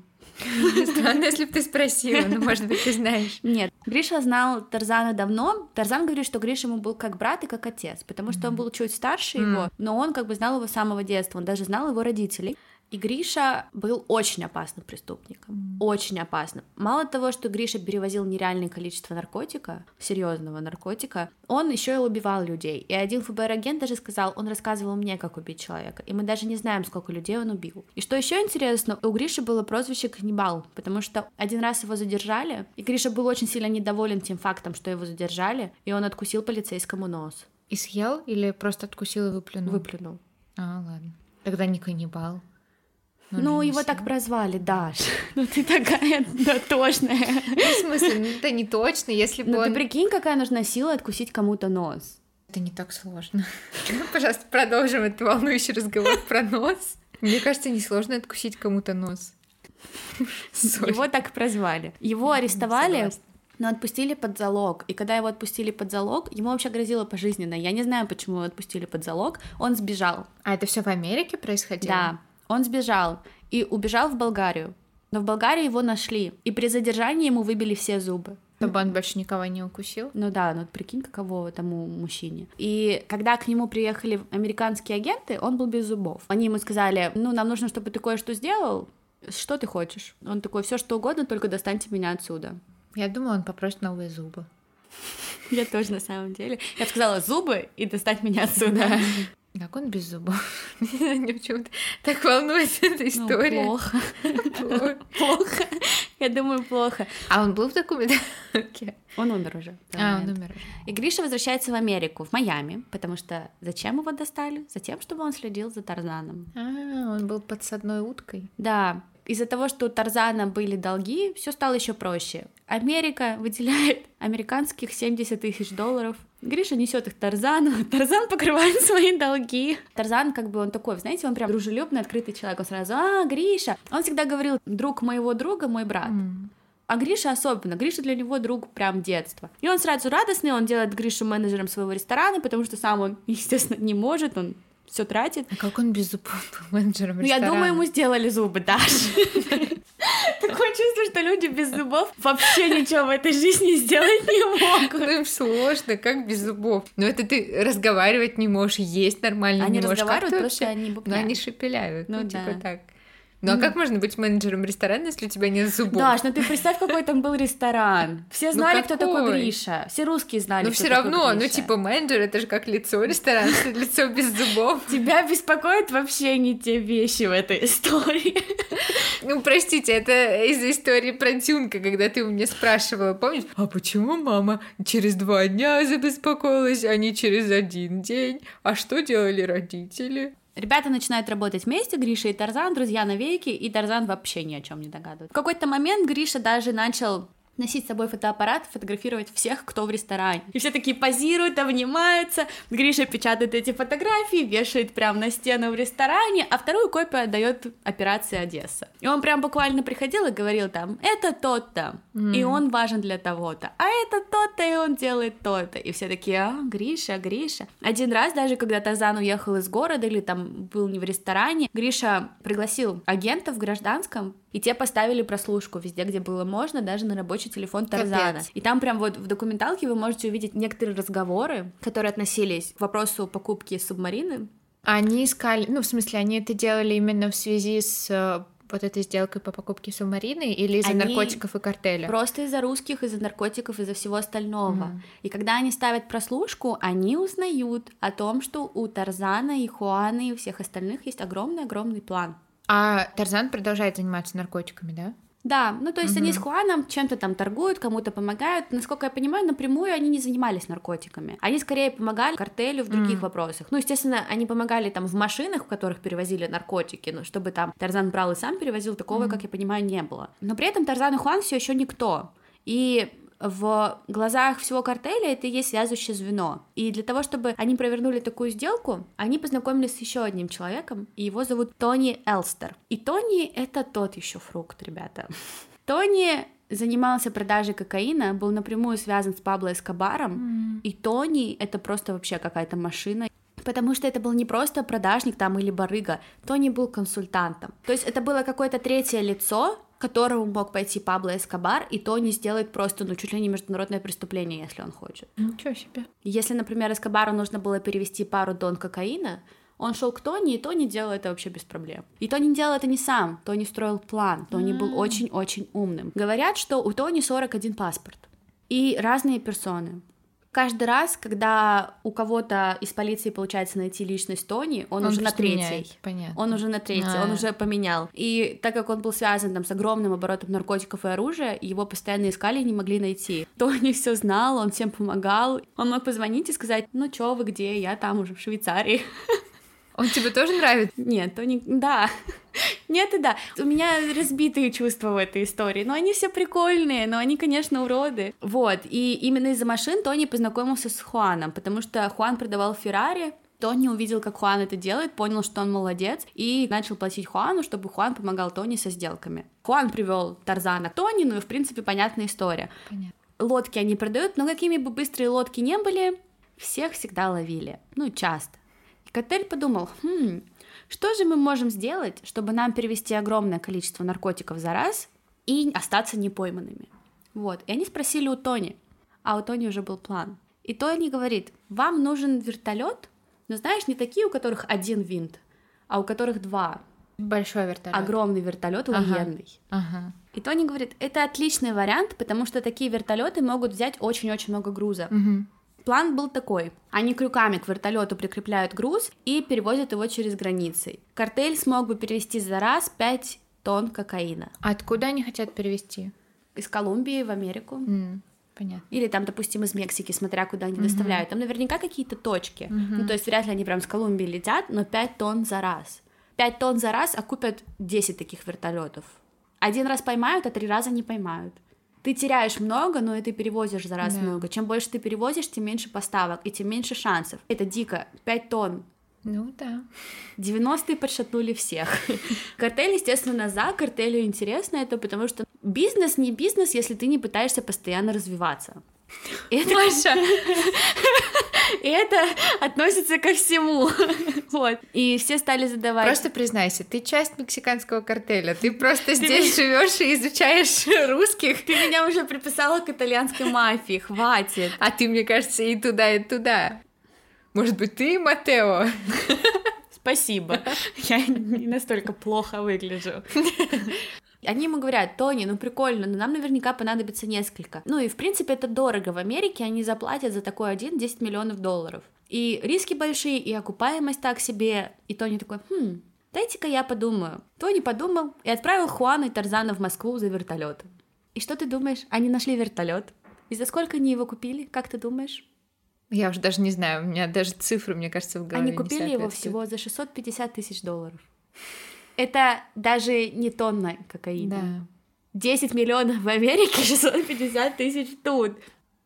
Странно, если бы ты спросила, но, может быть, ты знаешь. Нет, Гриша знал Тарзана давно. Тарзан говорит, что Гриша ему был как брат и как отец, потому что он был чуть старше его, но он как бы знал его с самого детства, он даже знал его родителей. И Гриша был очень опасным преступником, mm. очень опасным. Мало того, что Гриша перевозил нереальное количество наркотика, серьезного наркотика, он еще и убивал людей. И один ФБР-агент даже сказал, он рассказывал мне, как убить человека. И мы даже не знаем, сколько людей он убил. И что еще интересно, у Гриши было прозвище каннибал, потому что один раз его задержали, и Гриша был очень сильно недоволен тем фактом, что его задержали, и он откусил полицейскому нос. И съел или просто откусил и выплюнул? Выплюнул. А, ладно. Тогда не каннибал. Ну, ну его так прозвали, Даш. [LAUGHS] Ну ты такая [LAUGHS] дотошная. Ну, в смысле, ну это не точно, если бы Ну ты прикинь, какая нужна сила откусить кому-то нос. Это не так сложно. [LAUGHS] Пожалуйста, продолжим этот волнующий разговор про нос. Мне кажется, несложно откусить кому-то нос. Его так прозвали. Его арестовали, но отпустили под залог. И когда его отпустили под залог, ему вообще грозило пожизненно. Я не знаю, почему его отпустили под залог. Он сбежал. А это все в Америке происходило? Да. Он сбежал и убежал в Болгарию. Но в Болгарии его нашли, и при задержании ему выбили все зубы. Чтобы он больше никого не укусил? Ну да, ну прикинь, каково тому мужчине. И когда к нему приехали американские агенты, он был без зубов. Они ему сказали, ну нам нужно, чтобы ты кое-что сделал, что ты хочешь? Он такой, все что угодно, только достаньте меня отсюда. Я думаю, он попросит новые зубы. [LAUGHS] Я тоже на самом деле. Я сказала зубы и достать меня отсюда. [LAUGHS] Как он без зубов? [LAUGHS] Меня почему-то так волнует эта ну, история. Ну, плохо. [LAUGHS] Плохо. Я думаю, плохо. А он был в документалке? Он умер уже. А, он умер. И Гриша возвращается в Америку, в Майами, потому что зачем его достали? Затем, чтобы он следил за Тарзаном. А, он был подсадной уткой. Да, из-за того, что у Тарзана были долги, все стало еще проще. Америка выделяет американских 70 тысяч долларов. Гриша несет их Тарзану, [LAUGHS] Тарзан покрывает свои долги. Тарзан, как бы он такой, знаете, он прям дружелюбный, открытый человек. Он сразу, а, Гриша. Он всегда говорил, друг моего друга, мой брат. Mm. А Гриша особенно. Гриша для него друг прям детства. И он сразу радостный, он делает Гришу менеджером своего ресторана, потому что сам он, [LAUGHS] естественно, не может, он все тратит. А как он без зубов [LAUGHS] менеджером ресторана? Я думаю, ему сделали зубы, Даш. [LAUGHS] Такое чувство, что люди без зубов вообще ничего в этой жизни сделать не могут. Ну им сложно, как без зубов. Но это ты разговаривать не можешь, есть нормально они не можешь. Они разговаривают, просто они. Но они шепеляют, ну, ну типа так. Ну а как можно быть менеджером ресторана, если у тебя нет зубов? Даш, ну ты представь, какой там был ресторан. Все ну знали, ну, кто такой Гриша. Все русские знали, Но все равно, ну типа менеджер, это же как лицо ресторана, лицо без зубов. Тебя беспокоят вообще не те вещи в этой истории. Ну, простите, это из-за истории про Тюнка, когда ты у меня спрашивала, помнишь? А почему мама через два дня забеспокоилась, а не через один день? А что делали родители? Ребята начинают работать вместе, Гриша и Тарзан, друзья навеки, и Тарзан вообще ни о чем не догадывается. В какой-то момент Гриша даже начал носить с собой фотоаппарат, фотографировать всех, кто в ресторане. И все такие позируют, обнимаются. Гриша печатает эти фотографии, вешает прямо на стену в ресторане, а вторую копию отдает операции Одесса. И он прям буквально приходил и говорил там, это тот-то, mm. и он важен для того-то, а это тот-то, и он делает то-то. И все такие, а, Гриша, Гриша. Один раз даже, когда Тазан уехал из города или там был не в ресторане, Гриша пригласил агентов в гражданском и те поставили прослушку везде, где было можно, даже на рабочий телефон Тарзана. Капец. И там прям вот в документалке вы можете увидеть некоторые разговоры, которые относились к вопросу покупки субмарины. Они искали, ну, в смысле, они это делали именно в связи с э, вот этой сделкой по покупке субмарины или из-за Они наркотиков и картеля? Просто из-за русских, из-за наркотиков, из-за всего остального. Мгм. И когда они ставят прослушку, они узнают о том, что у Тарзана и Хуаны и у всех остальных есть огромный-огромный план. А Тарзан продолжает заниматься наркотиками, да? Да, ну то есть они с. Хуаном чем-то там торгуют, кому-то помогают. Насколько я понимаю, напрямую они не занимались наркотиками. Они скорее помогали картелю в других Мгм. вопросах. Ну, естественно, они помогали там в машинах, в которых перевозили наркотики, но чтобы там Тарзан брал и сам перевозил, такого, Мгм. как я понимаю, не было. Но при этом Тарзан и Хуан все еще никто. И в глазах всего картеля это и есть связующее звено. И для того, чтобы они провернули такую сделку, они познакомились с еще одним человеком, и его зовут Тони Элстер. И Тони — это тот еще фрукт, ребята. [LAUGHS] Тони занимался продажей кокаина, был напрямую связан с Пабло Эскобаром, и Тони — это просто вообще какая-то машина. Потому что это был не просто продажник там или барыга, Тони был консультантом. То есть это было какое-то третье лицо, которому мог пойти Пабло Эскобар, и Тони сделает просто, ну, чуть ли не международное преступление, если он хочет. Ничего себе. Если, например, Эскобару нужно было перевести пару тонн кокаина, он шел к Тони, и Тони делал это вообще без проблем. И Тони делал это не сам, Тони строил план, Тони был очень-очень умным. Говорят, что у Тони 41 паспорт и разные персоны. Каждый раз, когда у кого-то из полиции получается найти личность Тони, он, уже на третьей. меняет, Понятно. Он уже на третьей, он А. уже поменял. И так как он был связан там с огромным оборотом наркотиков и оружия, его постоянно искали и не могли найти. [LAUGHS] Тони все знал, он всем помогал. Он мог позвонить и сказать, ну чё вы где, я там уже в Швейцарии. [LAUGHS] Он тебе тоже нравится? Нет, Тони, да. [LAUGHS] Нет и да. У меня разбитые чувства в этой истории. Но они все прикольные, но они, конечно, уроды. Вот. И именно из-за машин Тони познакомился с Хуаном, потому что Хуан продавал Феррари, Тони увидел, как Хуан это делает, понял, что он молодец, и начал платить Хуану, чтобы Хуан помогал Тони со сделками. Хуан привел Тарзана к Тони, ну и, в принципе, понятная история. Понятно. Лодки они продают, но какими бы быстрые лодки не были, всех всегда ловили. Ну, часто. И Котель подумал, хм, что же мы можем сделать, чтобы нам перевести огромное количество наркотиков за раз и остаться непойманными? Вот. И они спросили у Тони, а у Тони уже был план. И Тони говорит, вам нужен вертолет, но знаешь, не такие, у которых один винт, а у которых два. Большой вертолет. Огромный вертолет Ага. военный. Ага. И Тони говорит, это отличный вариант, потому что такие вертолеты могут взять очень-очень много груза. Мгм. План был такой. Они крюками к вертолету прикрепляют груз и перевозят его через границы. Картель смог бы перевести за раз 5 тонн кокаина А откуда они хотят перевести? из Колумбии в Америку. М, Понятно. Или там, допустим, из Мексики, смотря куда они Мгм. доставляют. Там наверняка какие-то точки. Мгм. Ну, то есть вряд ли они прям с Колумбии летят, но 5 тонн за раз. 5 тонн за раз окупят 10 таких вертолетов. Один раз поймают, а три раза не поймают. Ты теряешь много, но и ты перевозишь за раз Да. много. Чем больше ты перевозишь, тем меньше поставок и тем меньше шансов. Это дико. 5 тонн. Ну да. 90-е подшатнули всех. [LAUGHS] Картель, естественно, за, картелю интересно это, потому что бизнес не бизнес, если ты не пытаешься постоянно развиваться. Это, Маша! [LAUGHS] и это относится ко всему. [LAUGHS] Вот. И все стали задавать... Просто признайся, ты часть мексиканского картеля. Ты просто здесь живешь и изучаешь [LAUGHS] русских. Ты меня уже приписала к итальянской мафии, хватит. А ты, мне кажется, и туда, и туда. Может быть, ты Матео? Спасибо. Я не настолько плохо выгляжу. Они ему говорят, Тони, ну прикольно, но нам наверняка понадобится несколько. Ну и в принципе это дорого. В Америке они заплатят за такой один 10 миллионов долларов. И риски большие, и окупаемость так себе. И Тони такой, хм, дайте-ка я подумаю. Тони подумал и отправил Хуана и Тарзана в Москву за вертолетом. И что ты думаешь? Они нашли вертолет. И за сколько они его купили? Как ты думаешь? Я уже даже не знаю, у меня даже цифры, мне кажется, в голове Они купили его всего за 650 тысяч долларов. Это даже не тонна кокаина. Да. 10 миллионов в Америке, [LAUGHS] 650 тысяч тут.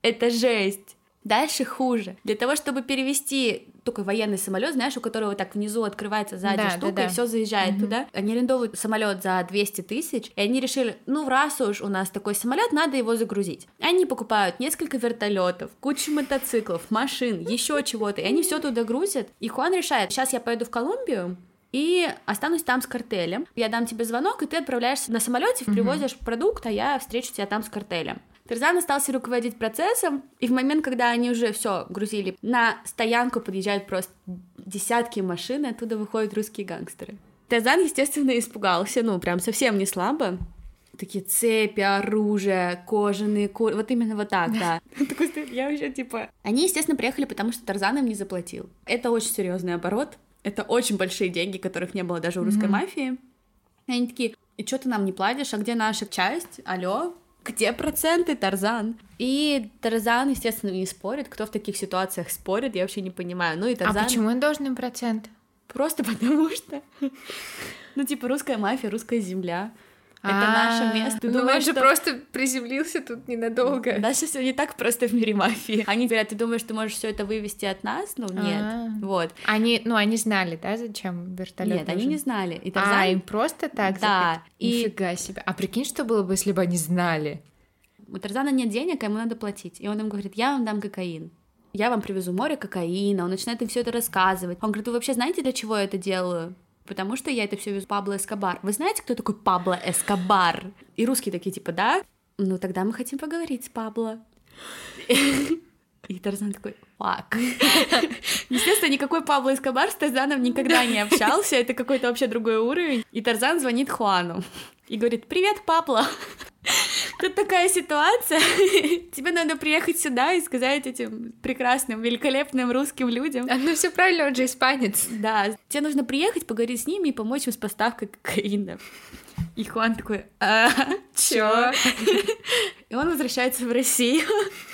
Это жесть. Дальше хуже. Для того, чтобы перевести такой военный самолет, знаешь, у которого так внизу открывается сзади Да, штука, да, да. и все заезжает Мгм. туда. Они арендовывают самолет за 200 тысяч, и они решили, ну, раз уж у нас такой самолет, надо его загрузить. Они покупают несколько вертолетов, кучу мотоциклов, машин, еще чего-то, и они все туда грузят. И Хуан решает, сейчас я поеду в Колумбию, и останусь там с картелем. Я дам тебе звонок, и ты отправляешься на самолете, Мгм. привозишь продукт, а я встречу тебя там с картелем. Тарзан остался руководить процессом, и в момент, когда они уже все грузили, на стоянку подъезжают просто десятки машин, и оттуда выходят русские гангстеры. Тарзан, естественно, испугался, ну, прям совсем не слабо. Такие цепи, оружие, кожаные, ко... вот именно вот так, да. [LAUGHS] Такой я вообще типа... Они, естественно, приехали, потому что Тарзан им не заплатил. Это очень серьезный оборот, это очень большие деньги, которых не было даже у русской мафии. И они такие, и что ты нам не платишь, а где наша часть? Алло, где проценты, Тарзан? И Тарзан, естественно, не спорит. Кто в таких ситуациях спорит, я вообще не понимаю. Ну и Тарзан... А почему он должен им процент? Просто [LAUGHS] потому что... Ну, типа, русская мафия, русская земля. Это наше место. Ну, он же просто приземлился тут ненадолго. Дальше все не так просто в мире мафии. Они говорят, ты думаешь, ты можешь все это вывести от нас? Ну, нет. Вот. Они, ну, они знали, да, зачем вертолет? Нет, они не знали. И А, им просто так Да. Нифига себе. А прикинь, что было бы, если бы они знали? У Тарзана нет денег, а ему надо платить. И он им говорит, я вам дам кокаин. Я вам привезу море кокаина. Он начинает им все это рассказывать. Он говорит, вы вообще знаете, для чего я это делаю? Потому что я это все везу Пабло Эскобар. Вы знаете, кто такой Пабло Эскобар? И русские такие, типа, да? Ну, тогда мы хотим поговорить с Пабло. И Тарзан такой, фак. Естественно, никакой Пабло Эскобар с Тарзаном никогда не общался, это какой-то вообще другой уровень. И Тарзан звонит Хуану и говорит, привет, Пабло. Тут такая ситуация. [LAUGHS] Тебе надо приехать сюда и сказать этим прекрасным, великолепным русским людям. А, ну все правильно, он же испанец. Да. Тебе нужно приехать, поговорить с ними и помочь им с поставкой кокаина. И Хуан такой, а, чё? И он возвращается в Россию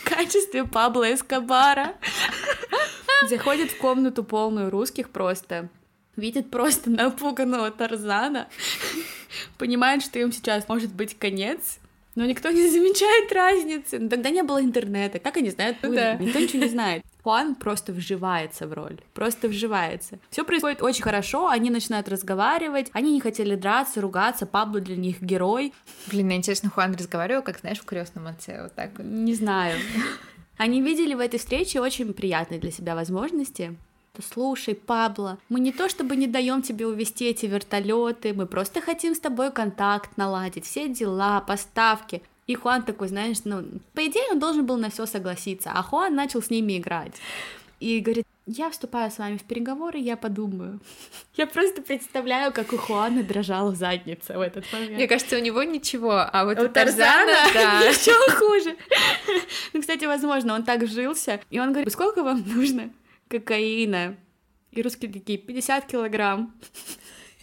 в качестве Пабло Эскобара. Заходит в комнату полную русских просто. Видит просто напуганного Тарзана. Понимает, что им сейчас может быть конец но никто не [LAUGHS] замечает разницы. Но тогда не было интернета. Как они знают? Да. Никто ничего не знает. Хуан просто вживается в роль, просто вживается. Все происходит очень хорошо, они начинают разговаривать, они не хотели драться, ругаться, Пабло для них герой. Блин, интересно, Хуан разговаривал, как знаешь, в крестном отце, вот так вот. Не знаю. Они видели в этой встрече очень приятные для себя возможности что слушай, Пабло, мы не то чтобы не даем тебе увести эти вертолеты, мы просто хотим с тобой контакт наладить, все дела, поставки. И Хуан такой, знаешь, ну, по идее он должен был на все согласиться, а Хуан начал с ними играть. И говорит, я вступаю с вами в переговоры, я подумаю. [LAUGHS] Я просто представляю, как у Хуана дрожала задница в этот момент. Мне кажется, у него ничего, а вот у, у Тарзана, Тарзана [LAUGHS] да. еще хуже. [LAUGHS] Ну, кстати, возможно, он так вжился, и он говорит, сколько вам нужно? Кокаина. И русские такие, 50 килограмм.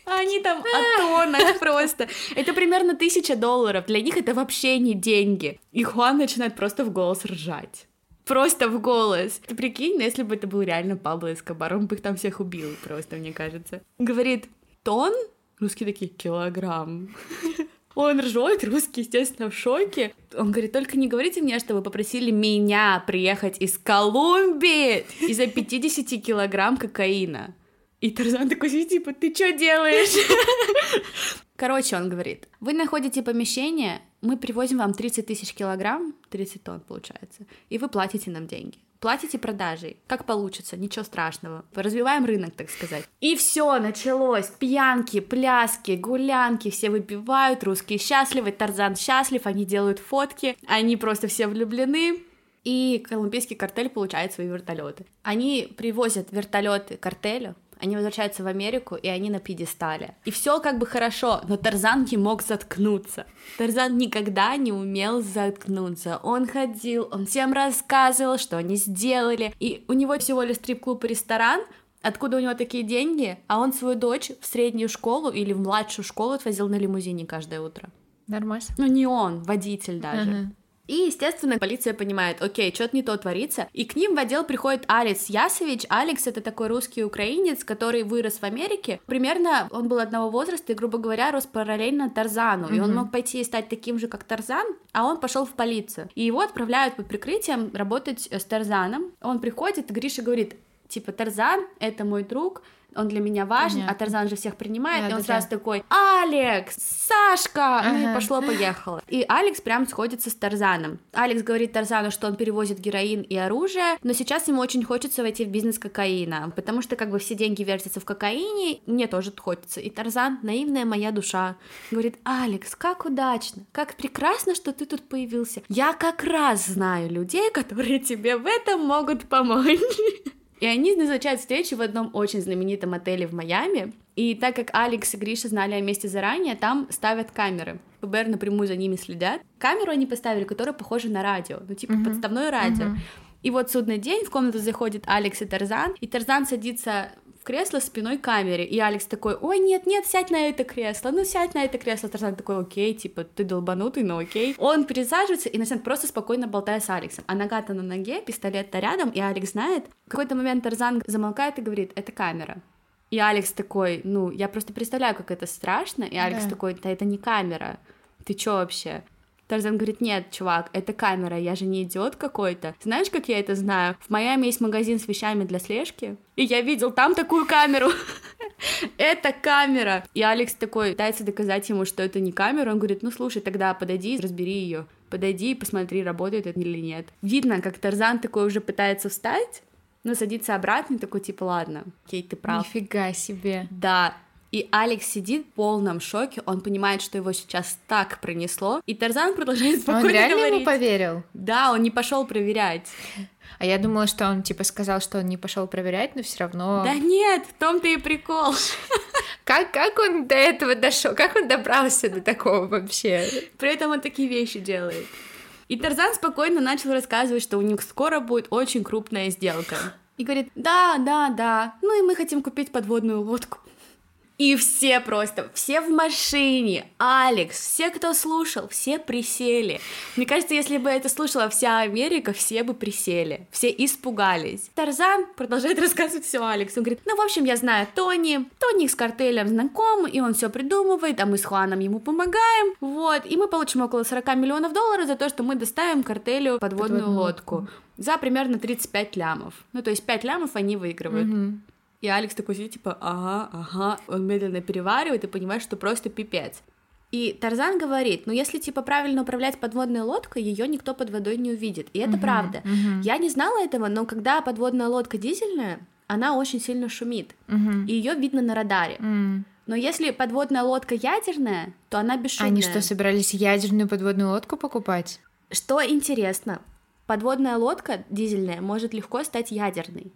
А они там о тоннах [LAUGHS] просто. Это примерно тысяча долларов. Для них это вообще не деньги. И Хуан начинает просто в голос ржать. Просто в голос. Ты прикинь, если бы это был реально Пабло Эскобар, он бы их там всех убил просто, мне кажется. Говорит, тон? Русские такие, килограмм. [LAUGHS] Он ржет, русский, естественно, в шоке. Он говорит, только не говорите мне, что вы попросили меня приехать из Колумбии из-за 50 килограмм кокаина. И Тарзан такой типа, ты что делаешь? Короче, он говорит, вы находите помещение, мы привозим вам 30 тысяч килограмм, 30 тонн получается, и вы платите нам деньги платите продажей, как получится, ничего страшного. Развиваем рынок, так сказать. И все началось. Пьянки, пляски, гулянки, все выпивают, русские счастливы, Тарзан счастлив, они делают фотки, они просто все влюблены. И колумбийский картель получает свои вертолеты. Они привозят вертолеты картелю, они возвращаются в Америку, и они на пьедестале. И все как бы хорошо, но Тарзан не мог заткнуться. Тарзан никогда не умел заткнуться. Он ходил, он всем рассказывал, что они сделали. И у него всего лишь стрип-клуб и ресторан, откуда у него такие деньги, а он свою дочь в среднюю школу или в младшую школу отвозил на лимузине каждое утро. Нормально. Ну не он, водитель даже. Uh-huh. И, естественно, полиция понимает, окей, что-то не то творится. И к ним в отдел приходит Алекс Ясович. Алекс — это такой русский украинец, который вырос в Америке. Примерно он был одного возраста и, грубо говоря, рос параллельно Тарзану. Mm-hmm. И он мог пойти и стать таким же, как Тарзан, а он пошел в полицию. И его отправляют под прикрытием работать с Тарзаном. Он приходит, Гриша говорит, типа, Тарзан — это мой друг, он для меня важен, Понятно. а Тарзан же всех принимает, да, и он да, сразу да. такой, Алекс, Сашка, ага. ну и пошло-поехало. И Алекс прям сходится с Тарзаном. Алекс говорит Тарзану, что он перевозит героин и оружие, но сейчас ему очень хочется войти в бизнес кокаина, потому что как бы все деньги вертятся в кокаине, мне тоже хочется. И Тарзан, наивная моя душа, говорит, Алекс, как удачно, как прекрасно, что ты тут появился. Я как раз знаю людей, которые тебе в этом могут помочь. [LAUGHS] И они назначают встречу в одном очень знаменитом отеле в Майами. И так как Алекс и Гриша знали о месте заранее, там ставят камеры. ФБР напрямую за ними следят. Камеру они поставили, которая похожа на радио, ну типа mm-hmm. подставное радио. Mm-hmm. И вот судный день, в комнату заходит Алекс и Тарзан, и Тарзан садится в кресло спиной к камере, и Алекс такой, ой, нет, нет, сядь на это кресло, ну сядь на это кресло, Тарзан такой, окей, типа, ты долбанутый, но окей. Он пересаживается и начинает просто спокойно болтать с Алексом, а нога-то на ноге, пистолет-то рядом, и Алекс знает. В какой-то момент Тарзан замолкает и говорит, это камера. И Алекс такой, ну, я просто представляю, как это страшно, и Алекс да. такой, да это не камера, ты чё вообще? Тарзан говорит, нет, чувак, это камера, я же не идиот какой-то. Знаешь, как я это знаю? В Майами есть магазин с вещами для слежки, и я видел там такую камеру. [LAUGHS] это камера. И Алекс такой пытается доказать ему, что это не камера. Он говорит, ну слушай, тогда подойди, разбери ее. Подойди и посмотри, работает это или нет. Видно, как Тарзан такой уже пытается встать, но садится обратно и такой, типа, ладно, окей, ты прав. Нифига себе. Да, и Алекс сидит в полном шоке, он понимает, что его сейчас так пронесло, и Тарзан продолжает спокойно он реально говорить. ему поверил? Да, он не пошел проверять. А я думала, что он типа сказал, что он не пошел проверять, но все равно. Да нет, в том-то и прикол. Как, как он до этого дошел? Как он добрался до такого вообще? При этом он такие вещи делает. И Тарзан спокойно начал рассказывать, что у них скоро будет очень крупная сделка. И говорит, да, да, да, ну и мы хотим купить подводную лодку. И все просто, все в машине, Алекс, все, кто слушал, все присели. Мне кажется, если бы это слушала вся Америка, все бы присели, все испугались. Тарзан продолжает [LAUGHS] рассказывать все Алекс. Он говорит, ну, в общем, я знаю Тони, Тони с картелем знаком, и он все придумывает, а мы с Хуаном ему помогаем, вот, и мы получим около 40 миллионов долларов за то, что мы доставим картелю подводную, подводную лодку. за примерно 35 лямов. Ну, то есть 5 лямов они выигрывают. Угу. И Алекс такой сидит, типа, ага, ага, он медленно переваривает и понимает, что просто пипец. И Тарзан говорит, ну если типа правильно управлять подводной лодкой, ее никто под водой не увидит. И это uh-huh, правда. Uh-huh. Я не знала этого, но когда подводная лодка дизельная, она очень сильно шумит, uh-huh. и ее видно на радаре. Uh-huh. Но если подводная лодка ядерная, то она бесшумная. Они что, собирались ядерную подводную лодку покупать? Что интересно, подводная лодка дизельная может легко стать ядерной.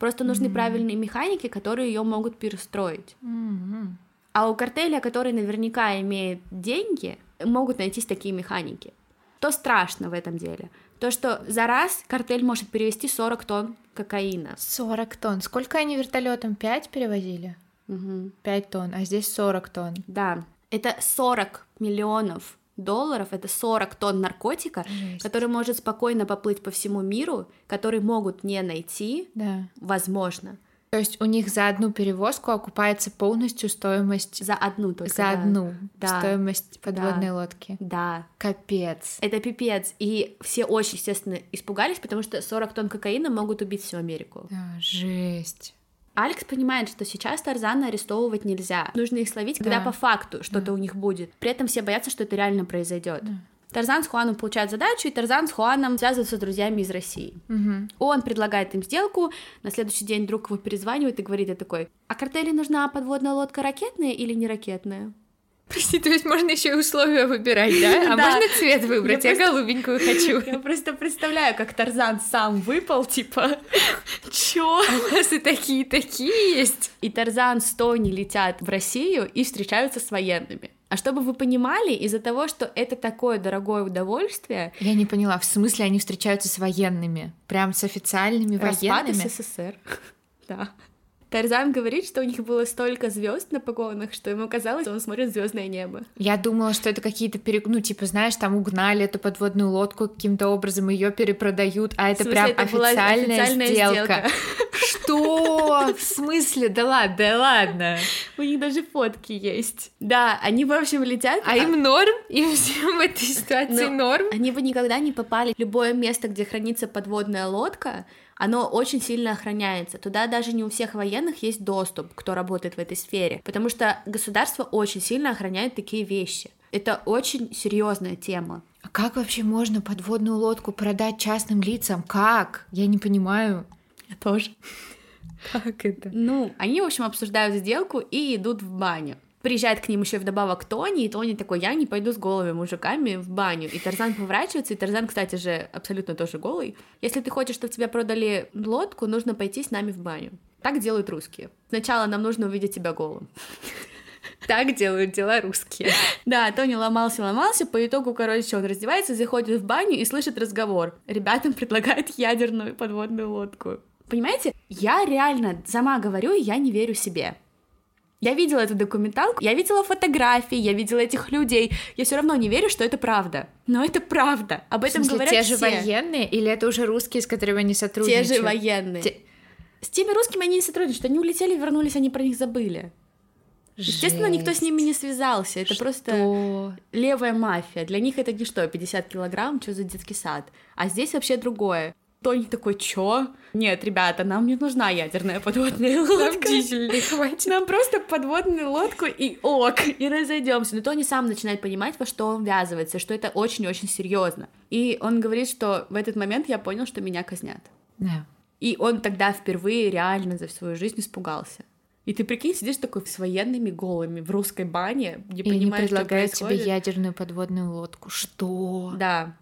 Просто нужны mm-hmm. правильные механики, которые ее могут перестроить. Mm-hmm. А у картеля, который наверняка имеет деньги, могут найтись такие механики. То страшно в этом деле. То, что за раз картель может перевести 40 тонн кокаина. 40 тонн. Сколько они вертолетом? 5 перевозили? Угу. 5 тонн, а здесь 40 тонн. Да. Это 40 миллионов долларов, это 40 тонн наркотика, Жесть. который может спокойно поплыть по всему миру, который могут не найти, да. возможно. То есть у них за одну перевозку окупается полностью стоимость... За одну только, За да. одну да. стоимость подводной да. лодки. Да. Капец. Это пипец. И все очень, естественно, испугались, потому что 40 тонн кокаина могут убить всю Америку. Да, жесть. Алекс понимает, что сейчас Тарзана арестовывать нельзя. Нужно их словить, да. когда по факту что-то да. у них будет. При этом все боятся, что это реально произойдет. Да. Тарзан с Хуаном получает задачу, и Тарзан с Хуаном связывается с друзьями из России. Угу. Он предлагает им сделку, на следующий день друг его перезванивает и говорит, я такой, а картели нужна подводная лодка ракетная или не ракетная? Прости, то есть можно еще и условия выбирать, да? А [LAUGHS] да. можно цвет выбрать? Я, я просто... голубенькую хочу. [LAUGHS] Я просто представляю, как Тарзан сам выпал, типа, [LAUGHS] чё? А у нас и такие, такие есть. И Тарзан с Тони летят в Россию и встречаются с военными. А чтобы вы понимали, из-за того, что это такое дорогое удовольствие... Я не поняла, в смысле они встречаются с военными? Прям с официальными Распад военными? СССР. Да. Тарзан говорит, что у них было столько звезд на погонах, что ему казалось, что он смотрит звездное небо. Я думала, что это какие-то перек... ну типа знаешь, там угнали эту подводную лодку каким-то образом, ее перепродают, а это прям это официальная, официальная сделка. Что? В смысле? Да ладно, да ладно. У них даже фотки есть. Да, они, в общем, летят. А им норм? Им всем в этой ситуации норм? Они бы никогда не попали в любое место, где хранится подводная лодка, оно очень сильно охраняется. Туда даже не у всех военных есть доступ, кто работает в этой сфере, потому что государство очень сильно охраняет такие вещи. Это очень серьезная тема. А как вообще можно подводную лодку продать частным лицам? Как? Я не понимаю. Я тоже. [LAUGHS] Как это? Ну, они, в общем, обсуждают сделку и идут в баню. Приезжает к ним еще вдобавок Тони, и Тони такой, я не пойду с голыми мужиками в баню. И Тарзан поворачивается, и Тарзан, кстати же, абсолютно тоже голый. Если ты хочешь, чтобы тебе продали лодку, нужно пойти с нами в баню. Так делают русские. Сначала нам нужно увидеть тебя голым. [LAUGHS] Так делают дела русские. Да, Тони ломался, ломался, по итогу, короче, он раздевается, заходит в баню и слышит разговор. Ребятам предлагают ядерную подводную лодку. Понимаете, я реально сама говорю, я не верю себе. Я видела эту документалку, я видела фотографии, я видела этих людей. Я все равно не верю, что это правда. Но это правда. Об этом смысле, говорят те все. же военные или это уже русские, с которыми они сотрудничают? Те же военные. Те- С теми русскими они не сотрудничают. Они улетели, вернулись, они про них забыли. Естественно, никто с ними не связался. Это просто Что? левая мафия. Для них это не что, 50 килограмм, что за детский сад. А здесь вообще другое. Тони такой, чё? Нет, ребята, нам не нужна ядерная подводная Нам лодка. дизельный хватит. Нам просто подводную лодку и ок, и разойдемся. Но Тони сам начинает понимать, во что он ввязывается, что это очень-очень серьезно. И он говорит, что в этот момент я понял, что меня казнят. Да. И он тогда впервые реально за свою жизнь испугался. И ты прикинь, сидишь такой с военными голыми в русской бане, не И они понимаешь, что тебе ядерную подводную лодку. Что? Да.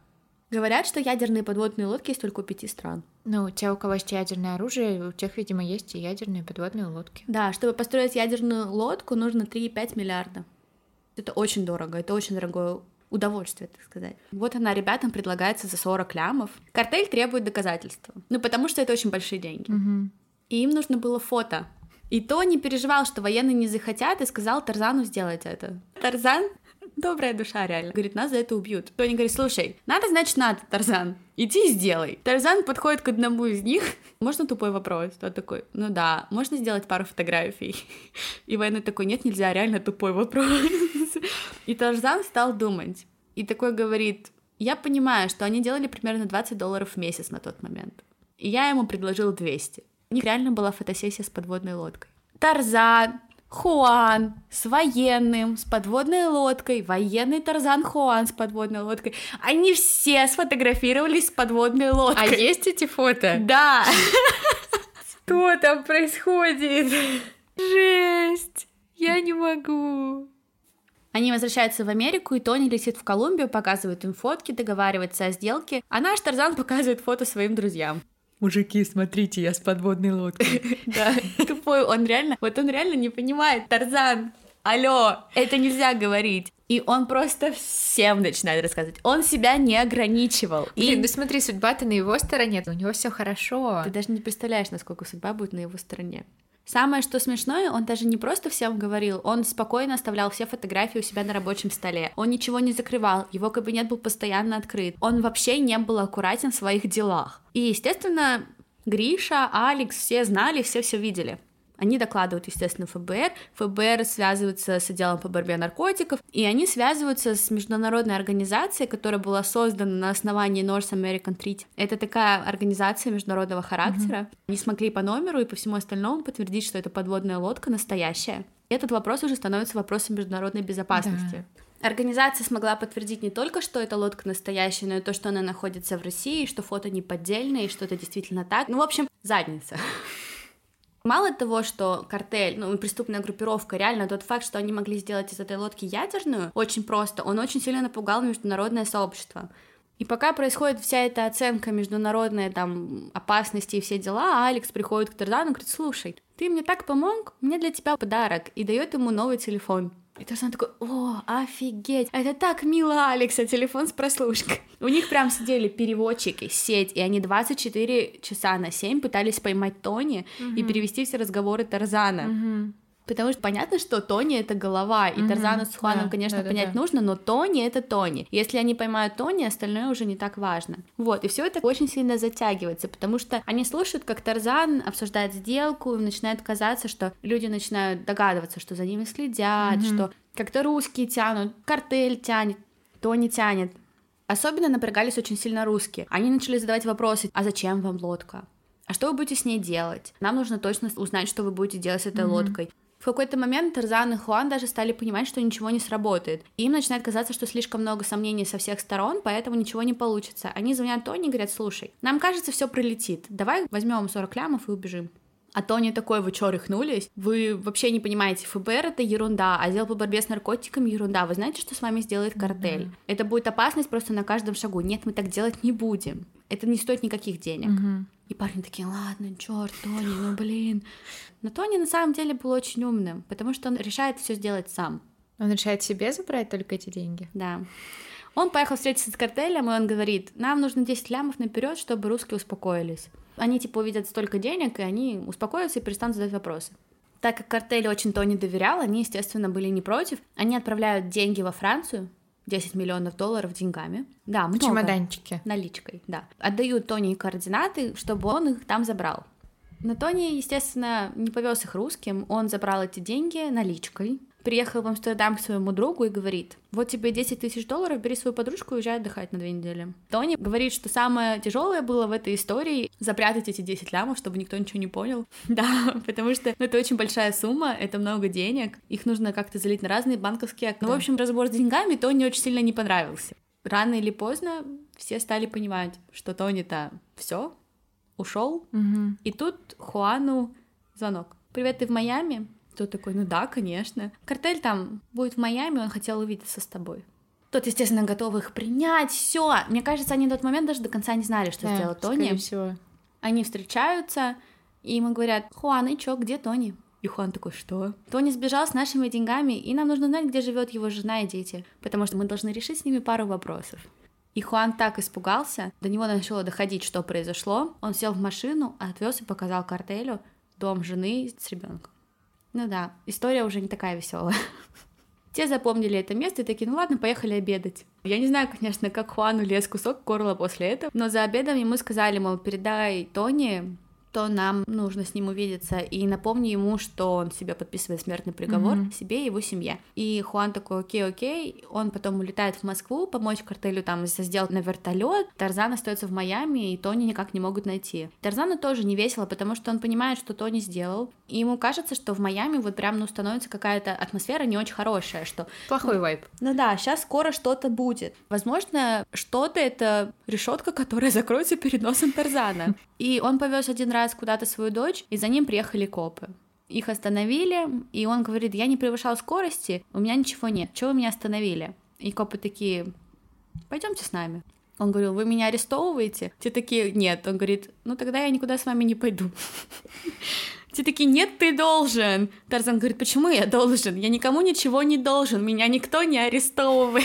Говорят, что ядерные подводные лодки есть только у пяти стран. Ну, у тех, у кого есть ядерное оружие, у тех, видимо, есть и ядерные подводные лодки. Да, чтобы построить ядерную лодку, нужно 3,5 миллиарда. Это очень дорого, это очень дорогое удовольствие, так сказать. Вот она ребятам предлагается за 40 лямов. Картель требует доказательства. Ну, потому что это очень большие деньги. Угу. И им нужно было фото. И Тони переживал, что военные не захотят, и сказал Тарзану сделать это. Тарзан добрая душа, реально. Говорит, нас за это убьют. Тони говорит, слушай, надо, значит, надо, Тарзан. Иди и сделай. Тарзан подходит к одному из них. [LAUGHS] Можно тупой вопрос? Тот такой, ну да, можно сделать пару фотографий? [LAUGHS] И военный такой, нет, нельзя, реально тупой вопрос. [LAUGHS] И Тарзан стал думать. И такой говорит, я понимаю, что они делали примерно 20 долларов в месяц на тот момент. И я ему предложил 200. У них реально была фотосессия с подводной лодкой. Тарзан, Хуан с военным, с подводной лодкой, военный Тарзан Хуан с подводной лодкой. Они все сфотографировались с подводной А лодкой. есть эти фото? Да. [LAUGHS] Что там происходит? Жесть! Я не могу. Они возвращаются в Америку, и Тони летит в Колумбию, показывает им фотки, договаривается о сделке, а наш Тарзан показывает фото своим друзьям. Мужики, смотрите, я с подводной лодкой. [LAUGHS] Да, тупой, он реально, вот он реально не понимает, Тарзан, алло, это нельзя говорить. И он просто всем начинает рассказывать. Он себя не ограничивал. Блин, И ну смотри, судьба-то на его стороне, у него все хорошо. ты даже не представляешь, насколько судьба будет на его стороне. Самое, что смешное, он даже не просто всем говорил, он спокойно оставлял все фотографии у себя на рабочем столе. Он ничего не закрывал, его кабинет был постоянно открыт. Он вообще не был аккуратен в своих делах. И, естественно, Гриша, Алекс, все знали, все все видели. Они докладывают, естественно, ФБР. ФБР связывается с отделом по борьбе наркотиков, и они связываются с международной организацией, которая была создана на основании North American Treaty. Это такая организация международного характера. Не смогли по номеру и по всему остальному подтвердить, что эта подводная лодка настоящая. Этот вопрос уже становится вопросом международной безопасности. Организация смогла подтвердить не только, что эта лодка настоящая, но и то, что она находится в России, что фото не поддельное, и что это действительно так. Ну, в общем, задница. Мало того, что картель, ну, преступная группировка, реально тот факт, что они могли сделать из этой лодки ядерную, очень просто, он очень сильно напугал международное сообщество. И пока происходит вся эта оценка международной там опасности и все дела, Алекс приходит к Тарзану и говорит, слушай, ты мне так помог, меня для тебя подарок, и дает ему новый телефон. И Тарзан такой, о, офигеть, это так мило, Алекса, телефон с прослушкой. [LAUGHS] У них прям сидели переводчики, сеть, и они 24 часа на 7 пытались поймать Тони и перевести все разговоры Тарзана. Потому что понятно, что Тони это голова, и Мгм, Тарзану с Хуаном, да, конечно, да-да-да. понять нужно, но Тони это Тони. Если они поймают Тони, остальное уже не так важно. Вот, и все это очень сильно затягивается, потому что они слушают, как Тарзан обсуждает сделку, им начинает казаться, что люди начинают догадываться, что за ними следят, Мгм. что как-то русские тянут, картель тянет, Тони тянет. Особенно напрягались очень сильно русские. Они начали задавать вопросы, а зачем вам лодка? А что вы будете с ней делать? Нам нужно точно узнать, что вы будете делать с этой Мгм. лодкой. В какой-то момент Тарзан и Хуан даже стали понимать, что ничего не сработает. И им начинает казаться, что слишком много сомнений со всех сторон, поэтому ничего не получится. Они звонят Тони и говорят, слушай, нам кажется, все пролетит. Давай возьмем 40 лямов и убежим. А Тони такой, вы чё, рехнулись? Вы вообще не понимаете, ФБР — это ерунда, а отдел по борьбе с наркотиками — ерунда. Вы знаете, что с вами сделает картель? Mm-hmm. Это будет опасность просто на каждом шагу. Нет, мы так делать не будем. Это не стоит никаких денег. Mm-hmm. И парни такие, ладно, черт, Тони, ну блин. Но Тони на самом деле был очень умным, потому что он решает все сделать сам. Он решает себе забрать только эти деньги? Да. Он поехал встретиться с картелем, и он говорит, нам нужно 10 лямов наперед, чтобы русские успокоились. Они типа увидят столько денег, и они успокоятся и перестанут задать вопросы. Так как картель очень Тони доверял, они, естественно, были не против. Они отправляют деньги во Францию, 10 миллионов долларов деньгами. Да, много. Чемоданчики. Наличкой, да. Отдают Тони координаты, чтобы он их там забрал. Но Тони, естественно, не повез их русским, он забрал эти деньги наличкой, приехал в Амстердам к своему другу и говорит, вот тебе 10 тысяч долларов, бери свою подружку и уезжай отдыхать на две недели. Тони говорит, что самое тяжелое было в этой истории запрятать эти 10 лямов, чтобы никто ничего не понял. [LAUGHS] Да, потому что ну, это очень большая сумма, это много денег, их нужно как-то залить на разные банковские аккаунты. Ну, в общем, разбор с деньгами Тони очень сильно не понравился. Рано или поздно все стали понимать, что Тони-то все ушел, угу. и тут Хуану звонок. Привет, ты в Майами? Тот такой, ну да, конечно. Картель там будет в Майами, он хотел увидеться с тобой. Тот, естественно, готов их принять, все. Мне кажется, они на тот момент даже до конца не знали, что да, сделал Тони. всего. Они встречаются, и ему говорят, Хуан, и чё, где Тони? И Хуан такой, что? Тони сбежал с нашими деньгами, и нам нужно знать, где живет его жена и дети, потому что мы должны решить с ними пару вопросов. И Хуан так испугался, до него начало доходить, что произошло. Он сел в машину, отвез и показал картелю дом жены с ребенком. Ну да, история уже не такая веселая. [LAUGHS] Те запомнили это место и такие, ну ладно, поехали обедать. Я не знаю, конечно, как Хуану лез кусок горла после этого, но за обедом ему сказали, мол, передай Тони, то нам нужно с ним увидеться и напомни ему, что он себе подписывает смертный приговор mm-hmm. себе и его семье. И Хуан такой, окей, окей, он потом улетает в Москву помочь картелю там сделать на вертолет. Тарзан остается в Майами, и Тони никак не могут найти. Тарзану тоже не весело, потому что он понимает, что Тони сделал, и ему кажется, что в Майами вот прям ну становится какая-то атмосфера не очень хорошая, что плохой вайб. Ну да, сейчас скоро что-то будет. Возможно, что-то это решетка, которая закроется перед носом Тарзана. И он повез один раз куда-то свою дочь, и за ним приехали копы. Их остановили, и он говорит, я не превышал скорости, у меня ничего нет, чего вы меня остановили? И копы такие, пойдемте с нами. Он говорил, вы меня арестовываете? Те такие, нет. Он говорит, ну тогда я никуда с вами не пойду. Все такие, нет, ты должен. Тарзан говорит, почему я должен? Я никому ничего не должен, меня никто не арестовывает.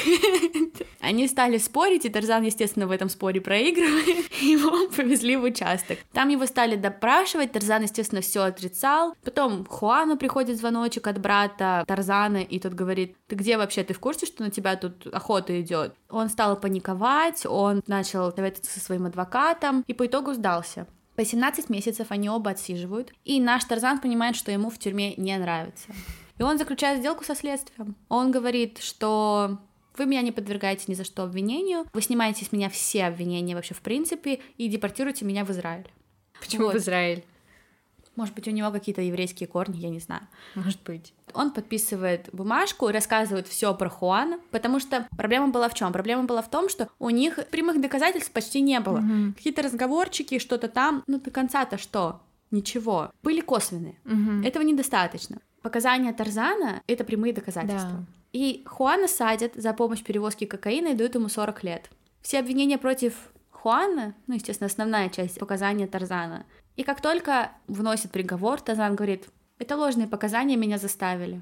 [LAUGHS] Они стали спорить, и Тарзан, естественно, в этом споре проигрывает. [LAUGHS] Его повезли в участок. Там его стали допрашивать, Тарзан, естественно, все отрицал. Потом Хуану приходит звоночек от брата Тарзана, и тот говорит, ты где вообще, ты в курсе, что на тебя тут охота идет? Он стал паниковать, он начал советоваться со своим адвокатом, и по итогу сдался. По 17 месяцев они оба отсиживают, и наш Тарзан понимает, что ему в тюрьме не нравится. И он заключает сделку со следствием. Он говорит, что вы меня не подвергаете ни за что обвинению, вы снимаете с меня все обвинения вообще в принципе и депортируете меня в Израиль. Почему вот. в Израиль? Может быть, у него какие-то еврейские корни, я не знаю. Может быть. Он подписывает бумажку и рассказывает все про Хуана, потому что проблема была в чем? Проблема была в том, что у них прямых доказательств почти не было. Угу. Какие-то разговорчики, что-то там, ну до конца-то что? Ничего. Были косвенные. Угу. Этого недостаточно. Показания Тарзана — это прямые доказательства. Да. И Хуана садят за помощь в перевозке кокаина и дают ему 40 лет. Все обвинения против Хуана, ну, естественно, основная часть показания Тарзана, и как только вносит приговор, Тазан говорит, это ложные показания меня заставили.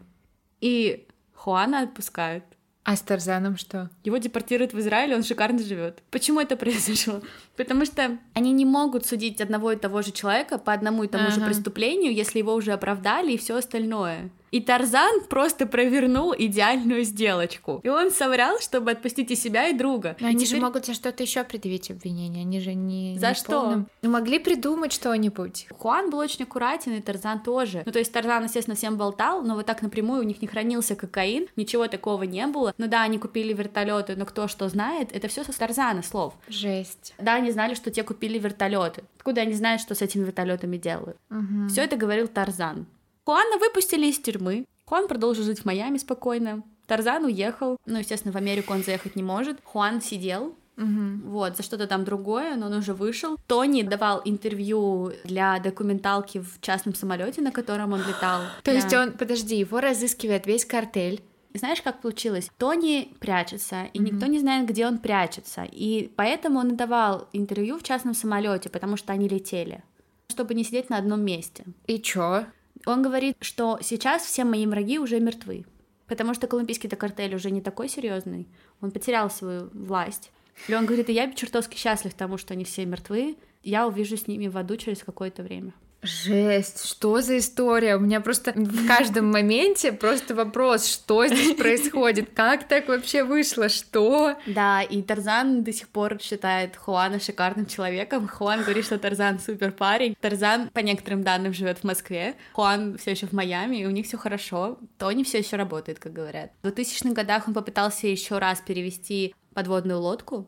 И Хуана отпускают. А с Тарзаном что? Его депортируют в Израиль, он шикарно живет. Почему это произошло? Потому что они не могут судить одного и того же человека по одному и тому ага. же преступлению, если его уже оправдали и все остальное. И Тарзан просто провернул идеальную сделочку. И он соврал, чтобы отпустить и себя, и друга. Но и они теперь... же могут за что-то еще предъявить обвинение. Они же не. За не что? Полным... Ну, могли придумать что-нибудь. Хуан был очень аккуратен, и Тарзан тоже. Ну, то есть Тарзан, естественно, всем болтал, но вот так напрямую у них не хранился кокаин, ничего такого не было. Ну да, они купили вертолеты, но кто что знает, это все со Тарзана слов. Жесть. Да, они знали, что те купили вертолеты. Откуда они знают, что с этими вертолетами делают? Угу. Все это говорил Тарзан. Хуана выпустили из тюрьмы. Хуан продолжил жить в Майами спокойно. Тарзан уехал. Ну, естественно, в Америку он заехать не может. Хуан сидел Угу. Вот, за что-то там другое, но он уже вышел. Тони давал интервью для документалки в частном самолете, на котором он летал. [GASPS] То есть он, подожди, его разыскивает весь картель. Знаешь, как получилось? Тони прячется, и mm-hmm. никто не знает, где он прячется. И поэтому он давал интервью в частном самолете, потому что они летели, чтобы не сидеть на одном месте. И чё? Он говорит, что сейчас все мои враги уже мертвы, потому что колумбийский-то картель уже не такой серьезный, он потерял свою власть. И он говорит, и я чертовски счастлив тому, что они все мертвы, я увижу с ними в аду через какое-то время. Жесть, что за история? У меня просто в каждом моменте просто вопрос, что здесь происходит, [LAUGHS] как так вообще вышло, что? Да, и Тарзан до сих пор считает Хуана шикарным человеком. Хуан говорит, что Тарзан супер парень. Тарзан, по некоторым данным, живет в Москве. Хуан все еще в Майами, и у них все хорошо. Тони все еще работает, как говорят. В 2000-х годах он попытался еще раз перевести подводную лодку.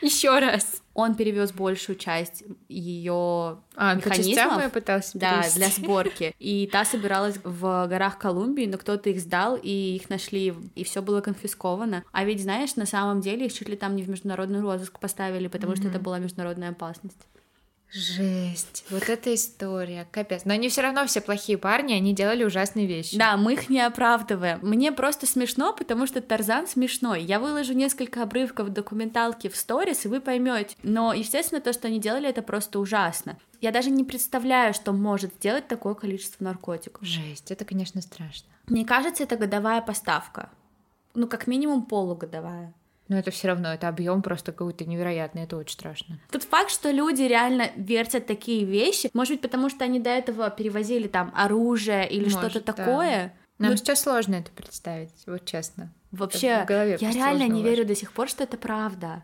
Еще раз. Он перевез большую часть ее а, механизмов. я пытался Да, для сборки. И та собиралась в горах Колумбии, но кто-то их сдал, и их нашли, и все было конфисковано. А ведь, знаешь, на самом деле их чуть ли там не в международный розыск поставили, потому mm-hmm. что это была международная опасность. Жесть, вот эта история, капец. Но они все равно все плохие парни, они делали ужасные вещи. Да, мы их не оправдываем. Мне просто смешно, потому что Тарзан смешной. Я выложу несколько обрывков документалки в сторис, и вы поймете. Но, естественно, то, что они делали, это просто ужасно. Я даже не представляю, что может сделать такое количество наркотиков. Жесть, это, конечно, страшно. Мне кажется, это годовая поставка. Ну, как минимум полугодовая. Но это все равно, это объем просто какой-то невероятный, это очень страшно. Тут факт, что люди реально вертят такие вещи, может быть, потому что они до этого перевозили там оружие или что-то да. такое. Нам Но... сейчас сложно это представить, вот честно. Вообще, в голове я реально не верю до сих пор, что это правда.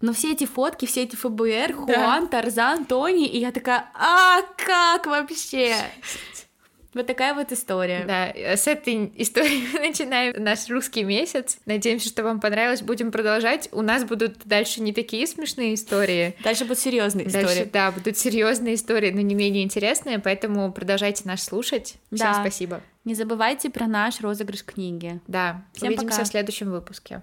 Но все эти фотки, все эти ФБР, Хуан, да. Тарзан, Тони, и я такая, а как вообще? [LAUGHS] Вот такая вот история. Да, с этой истории мы начинаем наш русский месяц. Надеемся, что вам понравилось. Будем продолжать. У нас будут дальше не такие смешные истории. Дальше будут серьезные истории. Дальше, да, будут серьезные истории, но не менее интересные, поэтому продолжайте нас слушать. Всем да. спасибо. Не забывайте про наш розыгрыш книги. Да, Всем увидимся пока. в следующем выпуске.